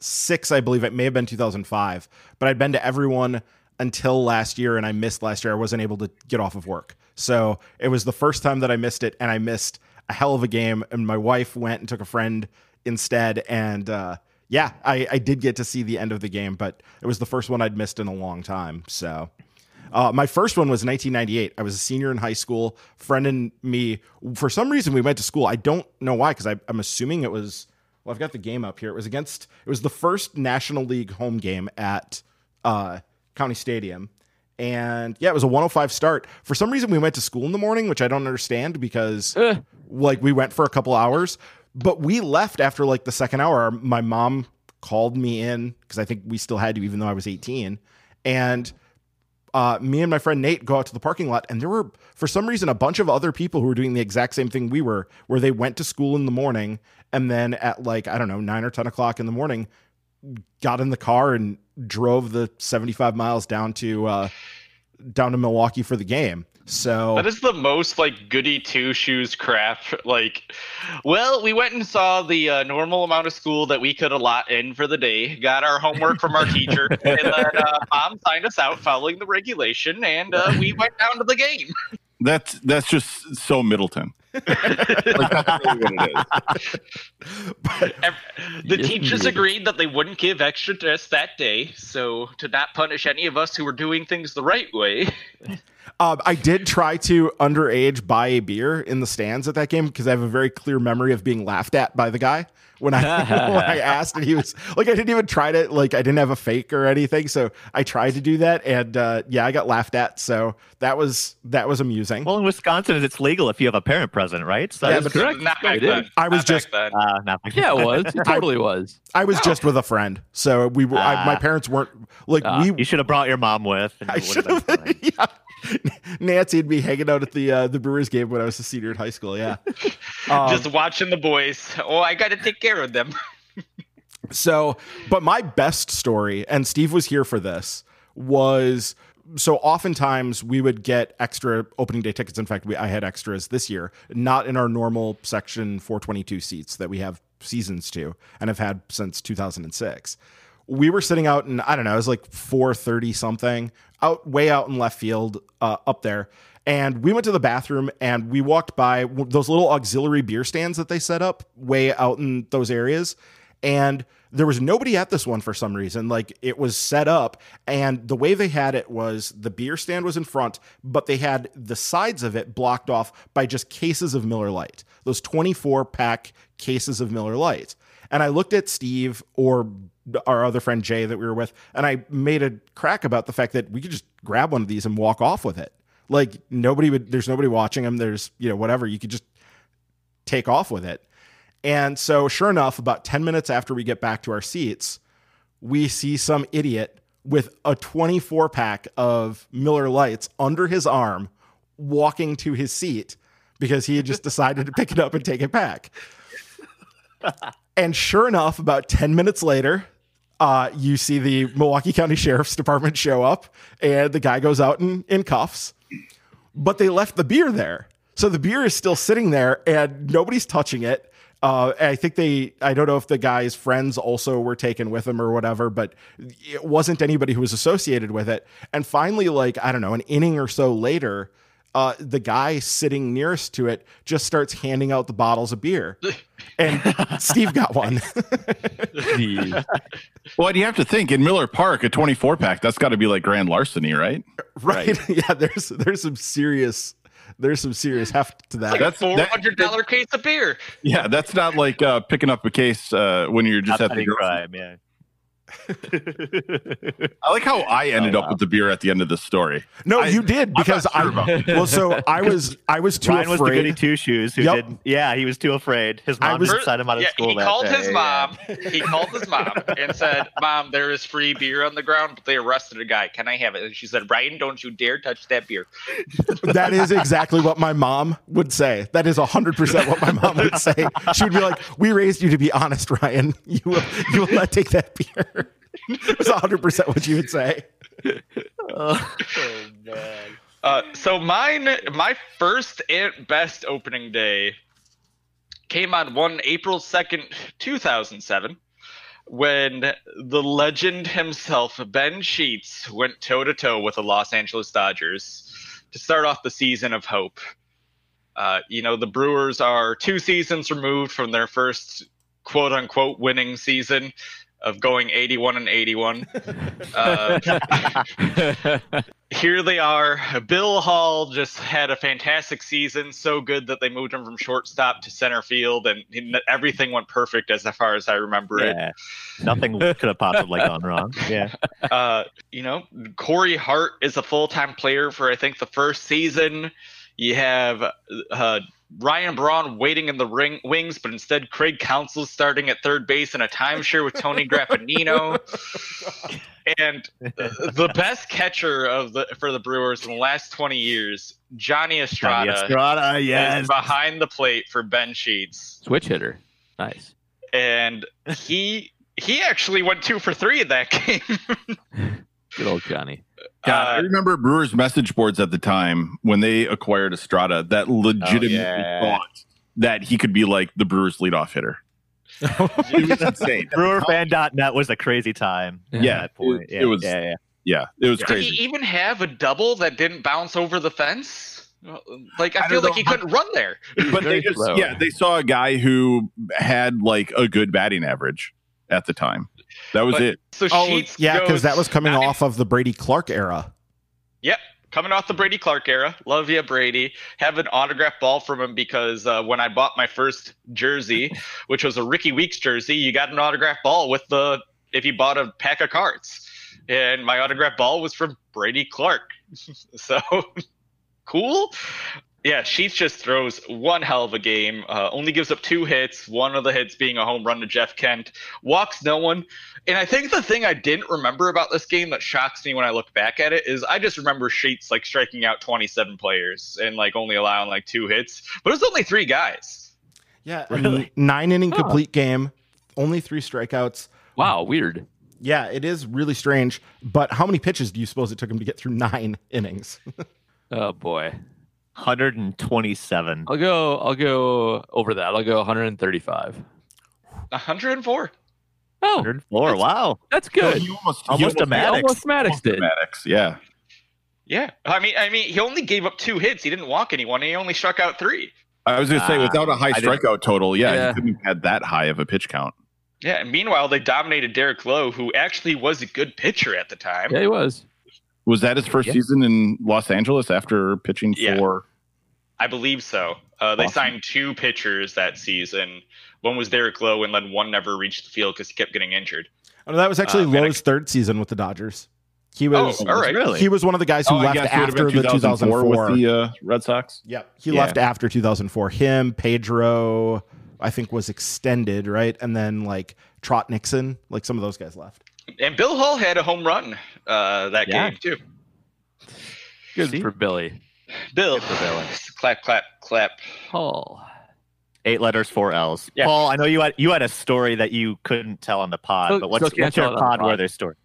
2006, I believe. It may have been 2005, but I'd been to everyone until last year, and I missed last year. I wasn't able to get off of work. So it was the first time that I missed it, and I missed a hell of a game. And my wife went and took a friend instead. And uh, yeah, I, I did get to see the end of the game, but it was the first one I'd missed in a long time. So. Uh, my first one was 1998. I was a senior in high school. Friend and me, for some reason, we went to school. I don't know why, because I'm assuming it was. Well, I've got the game up here. It was against. It was the first National League home game at uh, County Stadium, and yeah, it was a 105 start. For some reason, we went to school in the morning, which I don't understand because Eh. like we went for a couple hours, but we left after like the second hour. My mom called me in because I think we still had to, even though I was 18, and uh, me and my friend Nate go out to the parking lot, and there were, for some reason, a bunch of other people who were doing the exact same thing we were, where they went to school in the morning and then at like, I don't know, nine or 10 o'clock in the morning, got in the car and drove the 75 miles down to, uh, down to Milwaukee for the game. So that is the most like goody two shoes crap. Like, well, we went and saw the uh, normal amount of school that we could allot in for the day, got our homework from our teacher, and then uh, mom signed us out following the regulation, and uh, we went down to the game. That's that's just so Middleton. Like, that's really what it is. But, the teachers agreed that they wouldn't give extra tests that day, so to not punish any of us who were doing things the right way. Um, I did try to underage buy a beer in the stands at that game because I have a very clear memory of being laughed at by the guy when I when I asked, and he was like, I didn't even try to like I didn't have a fake or anything, so I tried to do that, and uh, yeah, I got laughed at. So that was that was amusing. Well, in Wisconsin, it's legal if you have a parent present, right? So yeah, but correct. Not back then. I was not just uh, not back yeah, it was. It totally was. I was just with a friend, so we were. I, my parents weren't like uh, we. You should have brought your mom with. I should have. Yeah. Nancy would be hanging out at the uh, the Brewers game when I was a senior in high school. Yeah, um, just watching the boys. Oh, I got to take care of them. so, but my best story, and Steve was here for this, was so oftentimes we would get extra opening day tickets. In fact, we I had extras this year, not in our normal section 422 seats that we have seasons to and have had since 2006 we were sitting out in I don't know, it was like 4:30 something, out way out in left field, uh, up there. And we went to the bathroom and we walked by those little auxiliary beer stands that they set up way out in those areas. And there was nobody at this one for some reason. Like it was set up, and the way they had it was the beer stand was in front, but they had the sides of it blocked off by just cases of Miller Lite, those 24 pack cases of Miller Lite. And I looked at Steve or our other friend Jay that we were with, and I made a crack about the fact that we could just grab one of these and walk off with it. Like nobody would, there's nobody watching them. There's, you know, whatever. You could just take off with it. And so, sure enough, about 10 minutes after we get back to our seats, we see some idiot with a 24 pack of Miller Lights under his arm walking to his seat because he had just decided to pick it up and take it back. and sure enough, about 10 minutes later, uh, you see the Milwaukee County Sheriff's Department show up, and the guy goes out in, in cuffs. But they left the beer there. So the beer is still sitting there, and nobody's touching it. Uh, I think they, I don't know if the guy's friends also were taken with him or whatever, but it wasn't anybody who was associated with it. And finally, like, I don't know, an inning or so later, uh, the guy sitting nearest to it just starts handing out the bottles of beer. And Steve got one. well, you have to think in Miller Park, a 24 pack, that's got to be like grand larceny, right? Right. right. Yeah, there's there's some serious there's some serious heft to that. Like that's four hundred dollar case of beer. Yeah, that's not like uh, picking up a case uh, when you're just at the crime. Yeah. I like how I ended oh, wow. up with the beer at the end of the story. No, I, you did because I well, so I was I was too Ryan afraid. was the goody two shoes who yep. did. Yeah, he was too afraid. His mom was, sent him out of yeah, school. He called day. his mom. he called his mom and said, "Mom, there is free beer on the ground, but they arrested a guy. Can I have it?" And she said, "Ryan, don't you dare touch that beer." that is exactly what my mom would say. That is hundred percent what my mom would say. She would be like, "We raised you to be honest, Ryan. You will you will not take that beer." It's 100% what you would say. oh, oh man. Uh, so mine, my first and best opening day came on one April 2nd, 2007, when the legend himself, Ben Sheets, went toe to toe with the Los Angeles Dodgers to start off the season of hope. Uh, you know, the Brewers are two seasons removed from their first quote unquote winning season of going 81 and 81. Uh, here they are. Bill Hall just had a fantastic season, so good that they moved him from shortstop to center field, and everything went perfect as far as I remember yeah. it. Nothing could have possibly gone wrong. Yeah. Uh, you know, Corey Hart is a full time player for I think the first season. You have uh, Ryan Braun waiting in the ring wings, but instead Craig Counsell starting at third base in a timeshare with Tony Graffanino. and the best catcher of the for the Brewers in the last 20 years, Johnny Estrada. Johnny Estrada, yes. Behind the plate for Ben Sheets. Switch hitter. Nice. And he he actually went two for three in that game. Good old Johnny. God, uh, I remember Brewers message boards at the time when they acquired Estrada that legitimately oh, yeah. thought that he could be like the Brewers leadoff hitter. it was insane. Brewerfan.net was a crazy time. Yeah, that point. It, yeah, it was. Yeah, yeah. yeah, it was crazy. Did he even have a double that didn't bounce over the fence? Like I, I feel like he couldn't run there. But they just slow. yeah, they saw a guy who had like a good batting average at the time. That was but, it. So oh, yeah, because that was coming off of the Brady Clark era. Yep, coming off the Brady Clark era. Love you, Brady. Have an autograph ball from him because uh, when I bought my first jersey, which was a Rickie Weeks jersey, you got an autograph ball with the if you bought a pack of cards, and my autograph ball was from Brady Clark. so cool. Yeah, Sheets just throws one hell of a game. Uh, only gives up two hits, one of the hits being a home run to Jeff Kent. Walks no one. And I think the thing I didn't remember about this game that shocks me when I look back at it is I just remember Sheets like striking out 27 players and like only allowing like two hits, but it was only three guys. Yeah, really? nine inning oh. complete game, only three strikeouts. Wow, weird. Yeah, it is really strange. But how many pitches do you suppose it took him to get through nine innings? oh boy. 127. I'll go. I'll go over that. I'll go 135. 104. Oh, 104. Wow, that's good. He almost, almost he a Maddux. Almost Maddux did. Maddux, yeah. Yeah, I mean, I mean, he only gave up two hits. He didn't walk anyone. He only struck out three. I was going to say, uh, without a high strikeout total, yeah, yeah, he couldn't have had that high of a pitch count. Yeah. And meanwhile, they dominated Derek Lowe, who actually was a good pitcher at the time. Yeah, he was. Was that his first yeah. season in Los Angeles after pitching yeah. for? I believe so. Uh, they awesome. signed two pitchers that season. One was Derek Lowe, and then one never reached the field because he kept getting injured. Oh, that was actually uh, Lowe's third season with the Dodgers. He was, oh, all right. really? He was one of the guys who oh, left after the 2004 with the uh, Red Sox. Yep, he yeah. left after 2004. Him, Pedro, I think was extended, right? And then like Trot Nixon, like some of those guys left. And Bill Hall had a home run uh, that yeah. game too. Good See? for Billy. Bill. Good for Billy. Clap, clap, clap. Paul. Eight letters, four L's. Yeah. Paul, I know you had you had a story that you couldn't tell on the pod, but what's, what's your pod worthy story?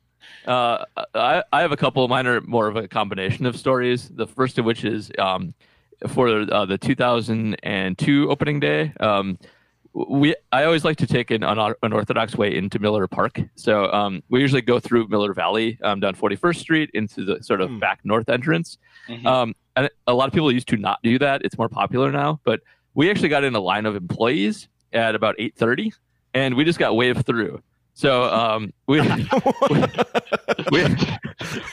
Uh, I, I have a couple. Of mine are more of a combination of stories. The first of which is um, for uh, the 2002 opening day. Um, we I always like to take an unorthodox way into Miller Park. So um, we usually go through Miller Valley um, down 41st Street into the sort of mm. back north entrance. Mm-hmm. Um, and a lot of people used to not do that. It's more popular now, but we actually got in a line of employees at about 8.30 and we just got waved through. So um, we, we, we,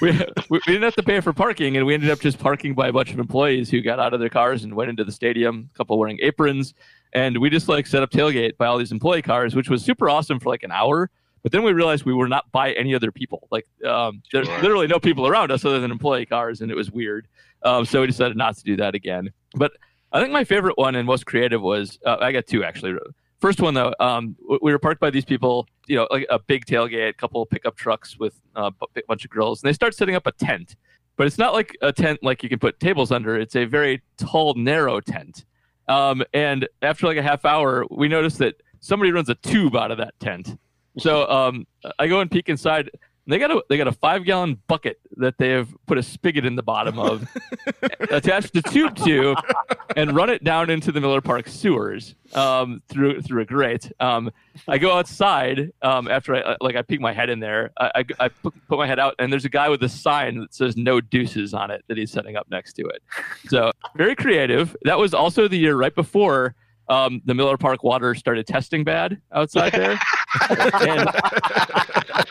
we, we, didn't have to pay for parking and we ended up just parking by a bunch of employees who got out of their cars and went into the stadium a couple wearing aprons. And we just like set up tailgate by all these employee cars which was super awesome for like an hour. But then we realized we were not by any other people. Like um, there's literally no people around us other than employee cars and it was weird um, so we decided not to do that again but I think my favorite one and most creative was uh, I got two actually. First one though, um, we were parked by these people, you know, like a big tailgate, couple pickup trucks with uh, a bunch of grills, and they start setting up a tent. But it's not like a tent like you can put tables under. It's a very tall, narrow tent. Um, and after like a half hour, we noticed that somebody runs a tube out of that tent. So um, I go and peek inside. They got a they got a five gallon bucket that they have put a spigot in the bottom of, attached a tube to, and run it down into the Miller Park sewers um, through through a grate. Um, I go outside um, after I like I peek my head in there. I, I, I put, put, my head out, and there's a guy with a sign that says "No Deuces" on it that he's setting up next to it. So very creative. That was also the year right before um, the Miller Park water started testing bad outside there. and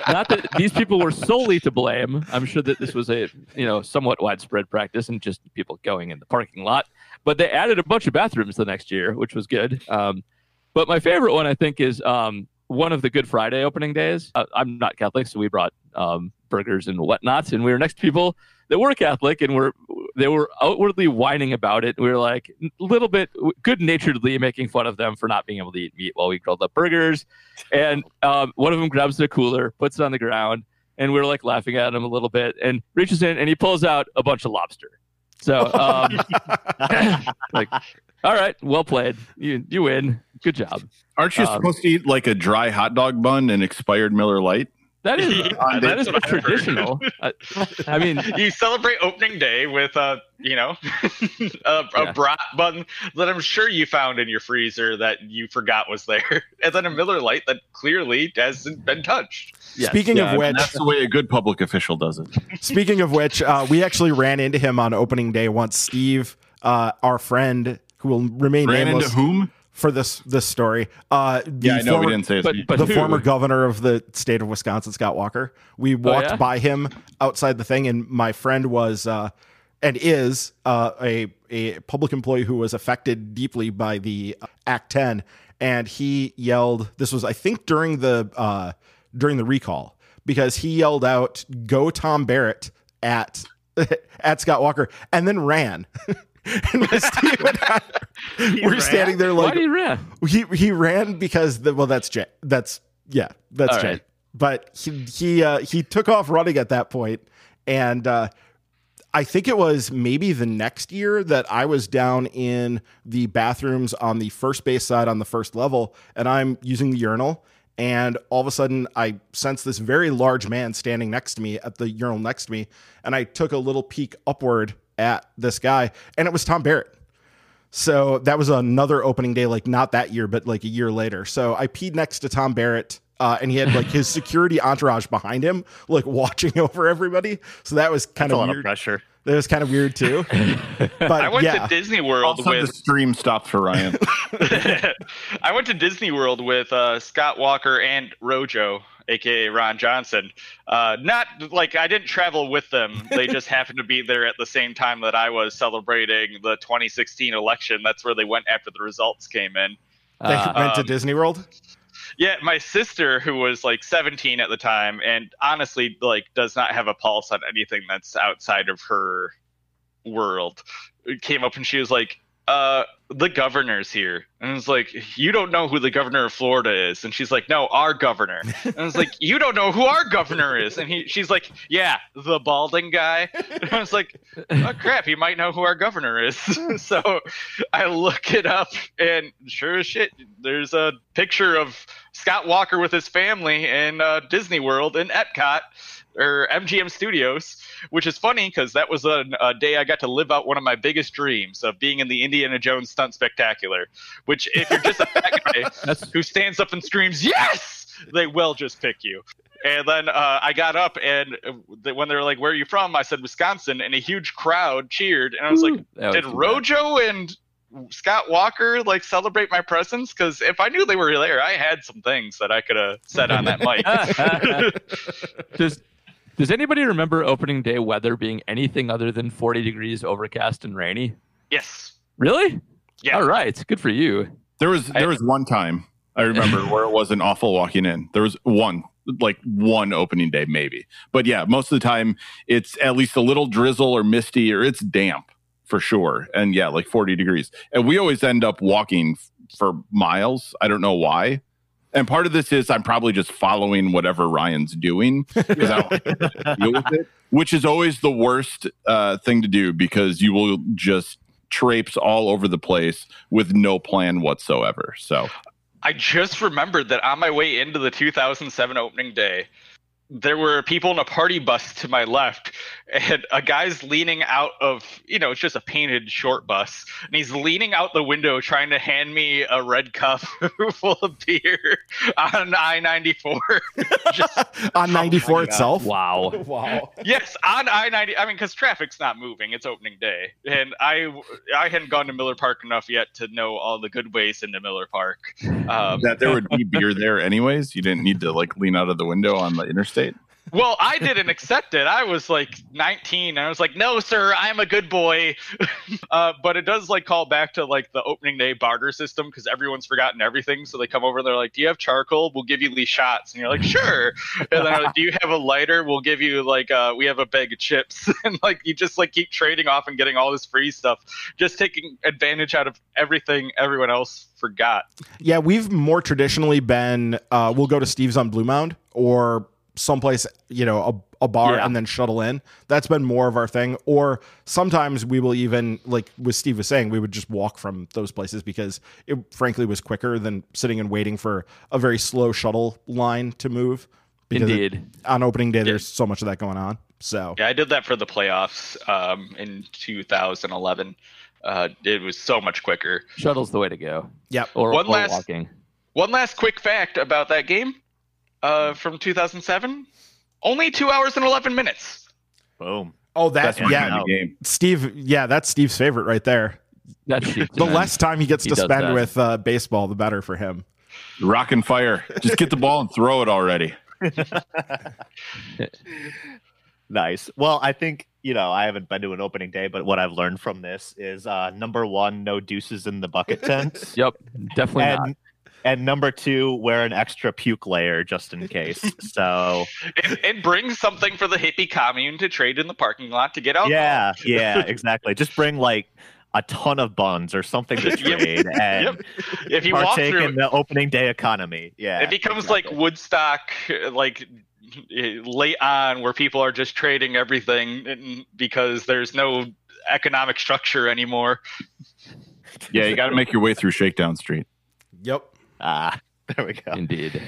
not that these people were solely to blame. I'm sure that this was a you know somewhat widespread practice and just people going in the parking lot. But they added a bunch of bathrooms the next year, which was good. Um, but my favorite one, I think, is um, one of the Good Friday opening days. Uh, I'm not Catholic, so we brought um, burgers and whatnot, and we were next to people that were Catholic and were they were outwardly whining about it. We were like a little bit good naturedly making fun of them for not being able to eat meat while we grilled up burgers. And um, one of them grabs the cooler, puts it on the ground, and we are like laughing at him a little bit and reaches in and he pulls out a bunch of lobster. So, um, like, all right, well played. You you win. Good job. Aren't you um, supposed to eat like a dry hot dog bun and expired Miller Lite? That is yeah, that is traditional. I, I, mean, you celebrate opening day with a you know a, yeah. a brat bun that I'm sure you found in your freezer that you forgot was there, and then a Miller Lite that clearly hasn't been touched. Yes. Speaking yeah, of which, that's the way a good public official does it. Speaking of which, uh, we actually ran into him on opening day once. Steve, uh, our friend, who will remain ran nameless. into whom? For this this story. Uh, yeah, I know former, we didn't say his but, but the who? former governor of the state of Wisconsin, Scott Walker. We oh, walked oh, yeah? by him outside the thing, and my friend was uh, and is uh, a a public employee who was affected deeply by the Act Ten, and he yelled. This was, I think, during the uh, during the recall because he yelled out "Go Tom Barrett" at at Scott Walker, and then ran. and I we're ran? standing there like Why he ran? He he ran because the, well that's Jay. That's yeah, that's All Jay. Right. But he he uh, he took off running at that point, and uh, I think it was maybe the next year that I was down in the bathrooms on the first base side on the first level, and I'm using the urinal. And all of a sudden, I sense this very large man standing next to me at the urinal next to me. And I took a little peek upward at this guy, and it was Tom Barrett. So that was another opening day, like not that year, but like a year later. So I peed next to Tom Barrett, uh, and he had like his security entourage behind him, like watching over everybody. So that was kind That's of a weird. of pressure. That was kind of weird too. But I went yeah. to Disney World also with the stream stopped for Ryan. I went to Disney World with uh, Scott Walker and Rojo, aka Ron Johnson. Uh, not like I didn't travel with them; they just happened to be there at the same time that I was celebrating the 2016 election. That's where they went after the results came in. They uh, went to um, Disney World. Yeah, my sister, who was like 17 at the time, and honestly, like, does not have a pulse on anything that's outside of her world, came up and she was like, uh, the governor's here. And it's like, you don't know who the governor of Florida is. And she's like, no, our governor. And it's like, you don't know who our governor is. And he, she's like, yeah, the balding guy. And I was like, oh crap, he might know who our governor is. so I look it up and sure as shit, there's a picture of Scott Walker with his family in uh, Disney World in Epcot or MGM Studios, which is funny because that was a, a, day I got to live out one of my biggest dreams of being in the Indiana Jones Stunt Spectacular. Which, if you're just a fat guy who stands up and screams "Yes," they will just pick you. And then uh, I got up, and when they were like, "Where are you from?" I said Wisconsin, and a huge crowd cheered. And I was like, "Did Rojo and Scott Walker like celebrate my presence? Because if I knew they were there, I had some things that I could have said on that mic." Just does anybody remember opening day weather being anything other than 40 degrees, overcast, and rainy? Yes. Really? Yeah. All right. Good for you. There was there was one time I remember where it wasn't awful walking in. There was one like one opening day maybe. But yeah, most of the time it's at least a little drizzle or misty or it's damp for sure. And yeah, like 40 degrees. And we always end up walking for miles. I don't know why and part of this is I'm probably just following whatever Ryan's doing I don't deal with it, which is always the worst uh, thing to do because you will just traipse all over the place with no plan whatsoever. So I just remembered that on my way into the 2007 opening day, there were people in a party bus to my left and a guy's leaning out of you know it's just a painted short bus and he's leaning out the window trying to hand me a red cup full of beer on i-94 on 94 itself? Wow. Wow. Yes on i-90 i mean because traffic's not moving it's opening day and i i hadn't gone to miller park enough yet to know all the good ways into miller park. Um, that there would be beer there anyways? You didn't need to like lean out of the window on the interstate well, I didn't accept it. I was like 19. And I was like, no, sir, I'm a good boy. uh, but it does like call back to like the opening day barter system because everyone's forgotten everything. So they come over and they're like, do you have charcoal? We'll give you these shots. And you're like, sure. And then like, do you have a lighter? We'll give you like, uh, we have a bag of chips. and like, you just like keep trading off and getting all this free stuff, just taking advantage out of everything everyone else forgot. Yeah, we've more traditionally been, uh, we'll go to Steve's on Blue Mound or someplace, you know, a, a bar yeah. and then shuttle in. That's been more of our thing. Or sometimes we will even, like what Steve was saying, we would just walk from those places because it frankly was quicker than sitting and waiting for a very slow shuttle line to move. Indeed. It, on opening day, there's so much of that going on. So yeah, I did that for the playoffs um, in 2011. Uh, it was so much quicker. Shuttle's the way to go. Yep. Or, one or last, walking. One last quick fact about that game uh, from 2007. Only two hours and 11 minutes. Boom. Oh, that's, yeah. Steve, yeah, that's Steve's favorite right there. That's the less time he gets he to spend that. with uh, baseball, the better for him. Rock and fire. Just get the ball and throw it already. nice. Well, I think you know I haven't been to an opening day, but what I've learned from this is uh, number one, no deuces in the bucket tent. yep, definitely and, not and number two, wear an extra puke layer just in case. So and, and, bring something for the hippie commune to trade in the parking lot to get out. Yeah, yeah, exactly. Just bring like a ton of buns or something to trade and yep. if you walk through in the opening day economy. Yeah, it becomes exactly. like Woodstock, like late on, where people are just trading everything because there's no economic structure anymore. Yeah, you got to make your way through Shakedown Street. Yep. Ah, there we go. Indeed.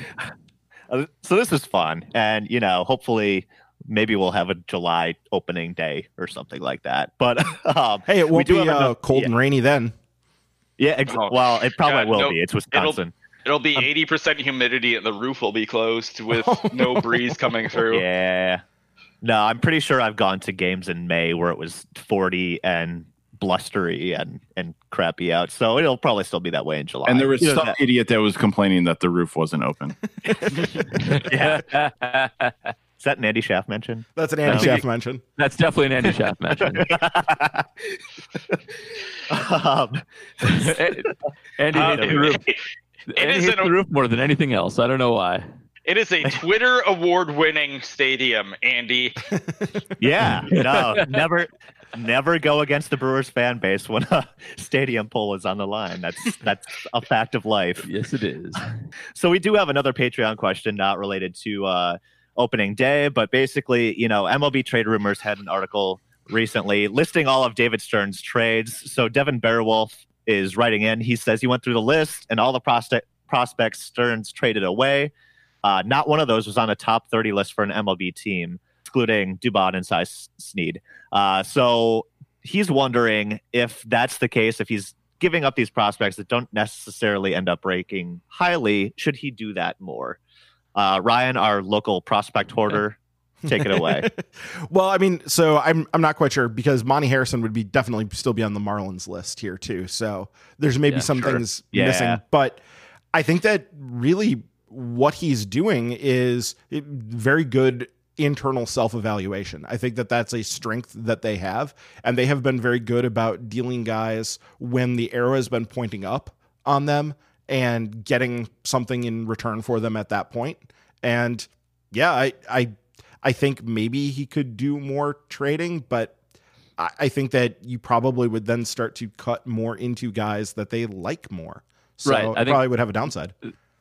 Uh, so this is fun, and you know, hopefully, maybe we'll have a July opening day or something like that. But um, hey, it won't we be uh, cold yeah. and rainy then. Yeah, ex- oh, well, it probably God, will no, be. It's Wisconsin. It'll, it'll be um, eighty percent humidity, and the roof will be closed with no breeze coming through. Yeah. No, I'm pretty sure I've gone to games in May where it was 40 and blustery and and crappy out. So it'll probably still be that way in July. And there was you some that. idiot that was complaining that the roof wasn't open. yeah. Is that an Andy Schaff mention? That's an Andy Schaff mention. That's definitely an Andy Schaff mention. um, Andy um, the roof. Andy hates the roof more than anything else. I don't know why. It is a Twitter award winning stadium, Andy. yeah, no, never never go against the Brewers fan base when a stadium poll is on the line. That's that's a fact of life. Yes, it is. So we do have another Patreon question not related to uh, opening day, but basically, you know, MLB Trade Rumors had an article recently listing all of David Stearns' trades. So Devin Bearwolf is writing in. He says he went through the list and all the prospect prospects Stearns traded away. Uh, not one of those was on a top 30 list for an MLB team excluding Dubon and Cy Sneed. Uh, so he's wondering if that's the case, if he's giving up these prospects that don't necessarily end up ranking highly, should he do that more? Uh, Ryan, our local prospect hoarder, take it away. well, I mean, so I'm I'm not quite sure because Monte Harrison would be definitely still be on the Marlins list here too. So there's maybe yeah, some sure. things yeah. missing, but I think that really what he's doing is very good internal self evaluation. I think that that's a strength that they have, and they have been very good about dealing guys when the arrow has been pointing up on them and getting something in return for them at that point. And yeah, I I I think maybe he could do more trading, but I, I think that you probably would then start to cut more into guys that they like more. So right. I probably would have a downside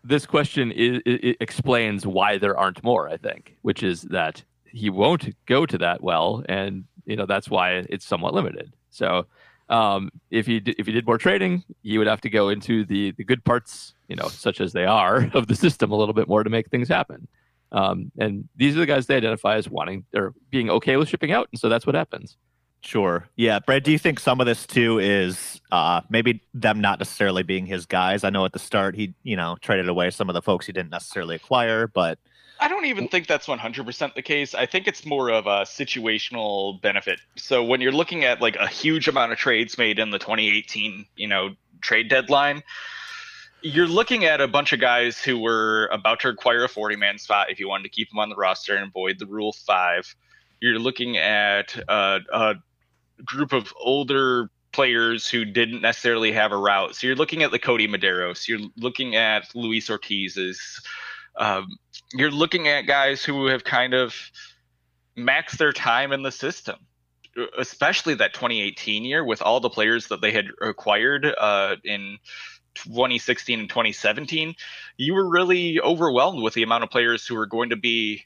this question is, explains why there aren't more. I think, which is that he won't go to that well, and you know that's why it's somewhat limited. So, um, if he if he did more trading, he would have to go into the the good parts, you know, such as they are of the system a little bit more to make things happen. Um, and these are the guys they identify as wanting or being okay with shipping out, and so that's what happens. Sure. Yeah. Brad, do you think some of this too is uh, maybe them not necessarily being his guys? I know at the start he, you know, traded away some of the folks he didn't necessarily acquire, but I don't even think that's 100% the case. I think it's more of a situational benefit. So when you're looking at like a huge amount of trades made in the 2018, you know, trade deadline, you're looking at a bunch of guys who were about to acquire a 40 man spot if you wanted to keep them on the roster and avoid the Rule 5. You're looking at uh, a group of older players who didn't necessarily have a route. So you're looking at the Kodi Medeiros, You're looking at Luis Ortiz's. Um, you're looking at guys who have kind of maxed their time in the system, especially that 2018 year with all the players that they had acquired uh, in 2016 and 2017. You were really overwhelmed with the amount of players who were going to be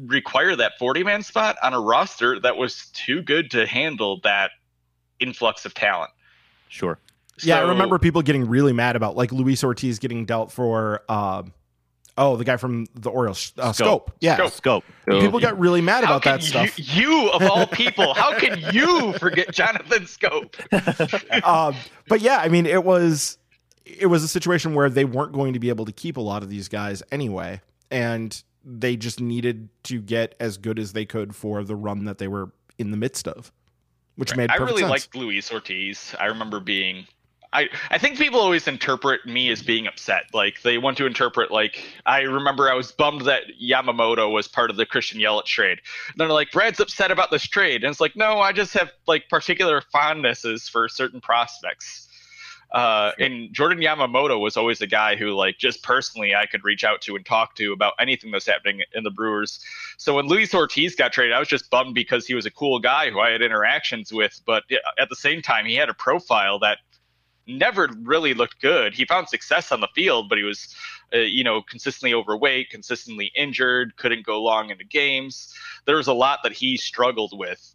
require that 40 man spot on a roster that was too good to handle that influx of talent. Sure. Yeah, I remember people getting really mad about like Luis Ortiz getting dealt for uh, oh the guy from the Orioles uh, Schoop. Schoop. Yeah, scope. Schoop. People got really mad how about that you, stuff. You of all people, how can you forget Jonathan Schoop? um, but yeah, I mean it was it was a situation where they weren't going to be able to keep a lot of these guys anyway, and they just needed to get as good as they could for the run that they were in the midst of, which right. made I really sense. liked Luis Ortiz. I remember being. I, I think people always interpret me as being upset. Like they want to interpret like I remember I was bummed that Yamamoto was part of the Christian Yelich trade. And they're like, Brad's upset about this trade. And it's like, no, I just have like particular fondnesses for certain prospects. Uh, and Jordan Yamamoto was always a guy who, like, just personally, I could reach out to and talk to about anything that's happening in the Brewers. So when Luis Ortiz got traded, I was just bummed because he was a cool guy who I had interactions with. But at the same time, he had a profile that never really looked good. He found success on the field, but he was, uh, you know, consistently overweight, consistently injured, couldn't go long into games. There was a lot that he struggled with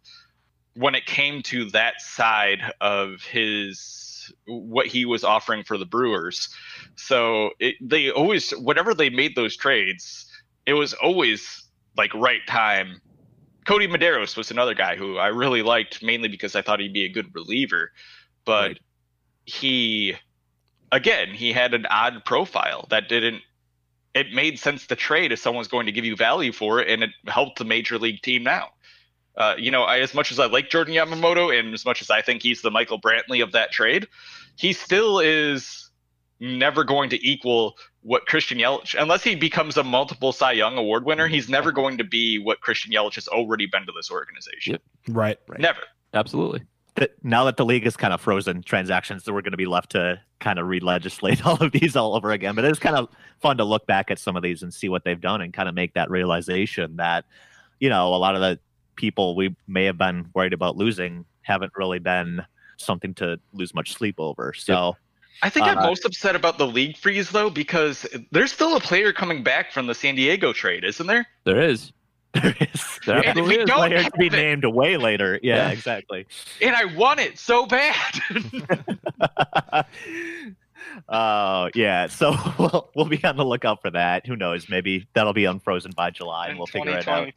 when it came to that side of his what he was offering for the Brewers. So it, they always, whenever they made those trades, it was always like right time. Kodi Medeiros was another guy who I really liked, mainly because I thought he'd be a good reliever, but right. he, again, he had an odd profile that didn't. It made sense to trade if someone's going to give you value for it, and it helped the major league team now. Uh, you know, I, as much as I like Jordan Yamamoto and as much as I think he's the Michael Brantley of that trade, he still is never going to equal what Christian Yelich, unless he becomes a multiple Cy Young award winner, he's never going to be what Christian Yelich has already been to this organization. Yep. Right, right. Never. Absolutely. Now that the league is kind of frozen transactions, that we're going to be left to kind of re-legislate all of these all over again. But it's kind of fun to look back at some of these and see what they've done and kind of make that realization that, you know, a lot of the people we may have been worried about losing haven't really been something to lose much sleep over. So. I think uh, I'm most upset about the league freeze though, because there's still a player coming back from the San Diego trade, isn't there? There is. There is. There and we is. don't player to be it. named away later. Yeah, yeah, exactly. And I want it so bad. uh, yeah. So we'll we'll be on the lookout for that. Who knows? Maybe that'll be unfrozen by July, and we'll figure it out.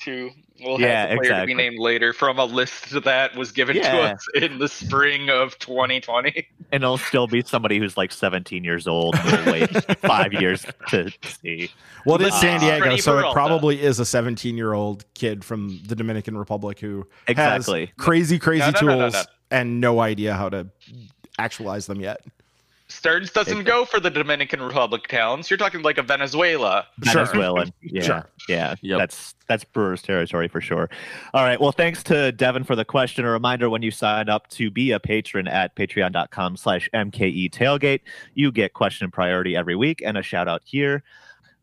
We'll yeah, have the player exactly. to be named later from a list that was given yeah. to us in the spring of 2020. And it'll still be somebody who's like 17 years old. We'll wait five years to see. Well, it is San Diego, so it probably is a 17 year old kid from the Dominican Republic who exactly has crazy, crazy no, no, tools no, and no idea how to actualize them yet. Stearns doesn't it, go for the Dominican Republic towns. You're talking like a Venezuela. Venezuelan. Yeah. Sure. Yeah. Yep. That's that's Brewers territory for sure. All right. Well, thanks to Devin for the question. A reminder when you sign up to be a patron at patreon.com slash MKE tailgate, you get question priority every week and a shout out here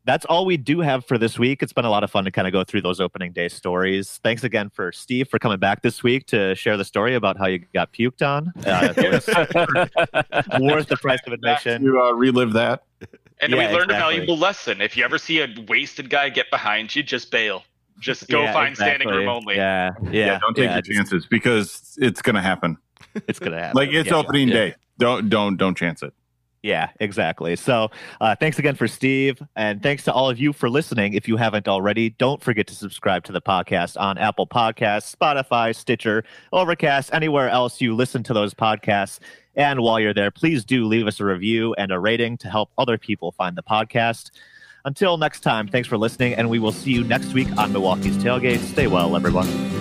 that's all we do have for this week. It's been a lot of fun to kind of go through those opening day stories. Thanks again for Steve for coming back this week to share the story about how you got puked on. Uh, worth the price of admission. To uh, relive that. And yeah, we learned exactly. a valuable lesson. If you ever see a wasted guy get behind you, just bail. Just go yeah, find exactly. standing room only. Yeah, yeah. yeah don't take your chances because it's going to happen. It's going to happen. like it's opening day. Don't don't don't chance it. Yeah, exactly. So, uh, thanks again for Steve, and thanks to all of you for listening. If you haven't already, don't forget to subscribe to the podcast on Apple Podcasts, Spotify, Stitcher, Overcast, anywhere else you listen to those podcasts. And while you're there, please do leave us a review and a rating to help other people find the podcast. Until next time, thanks for listening, and we will see you next week on Milwaukee's Tailgate. Stay well, everyone.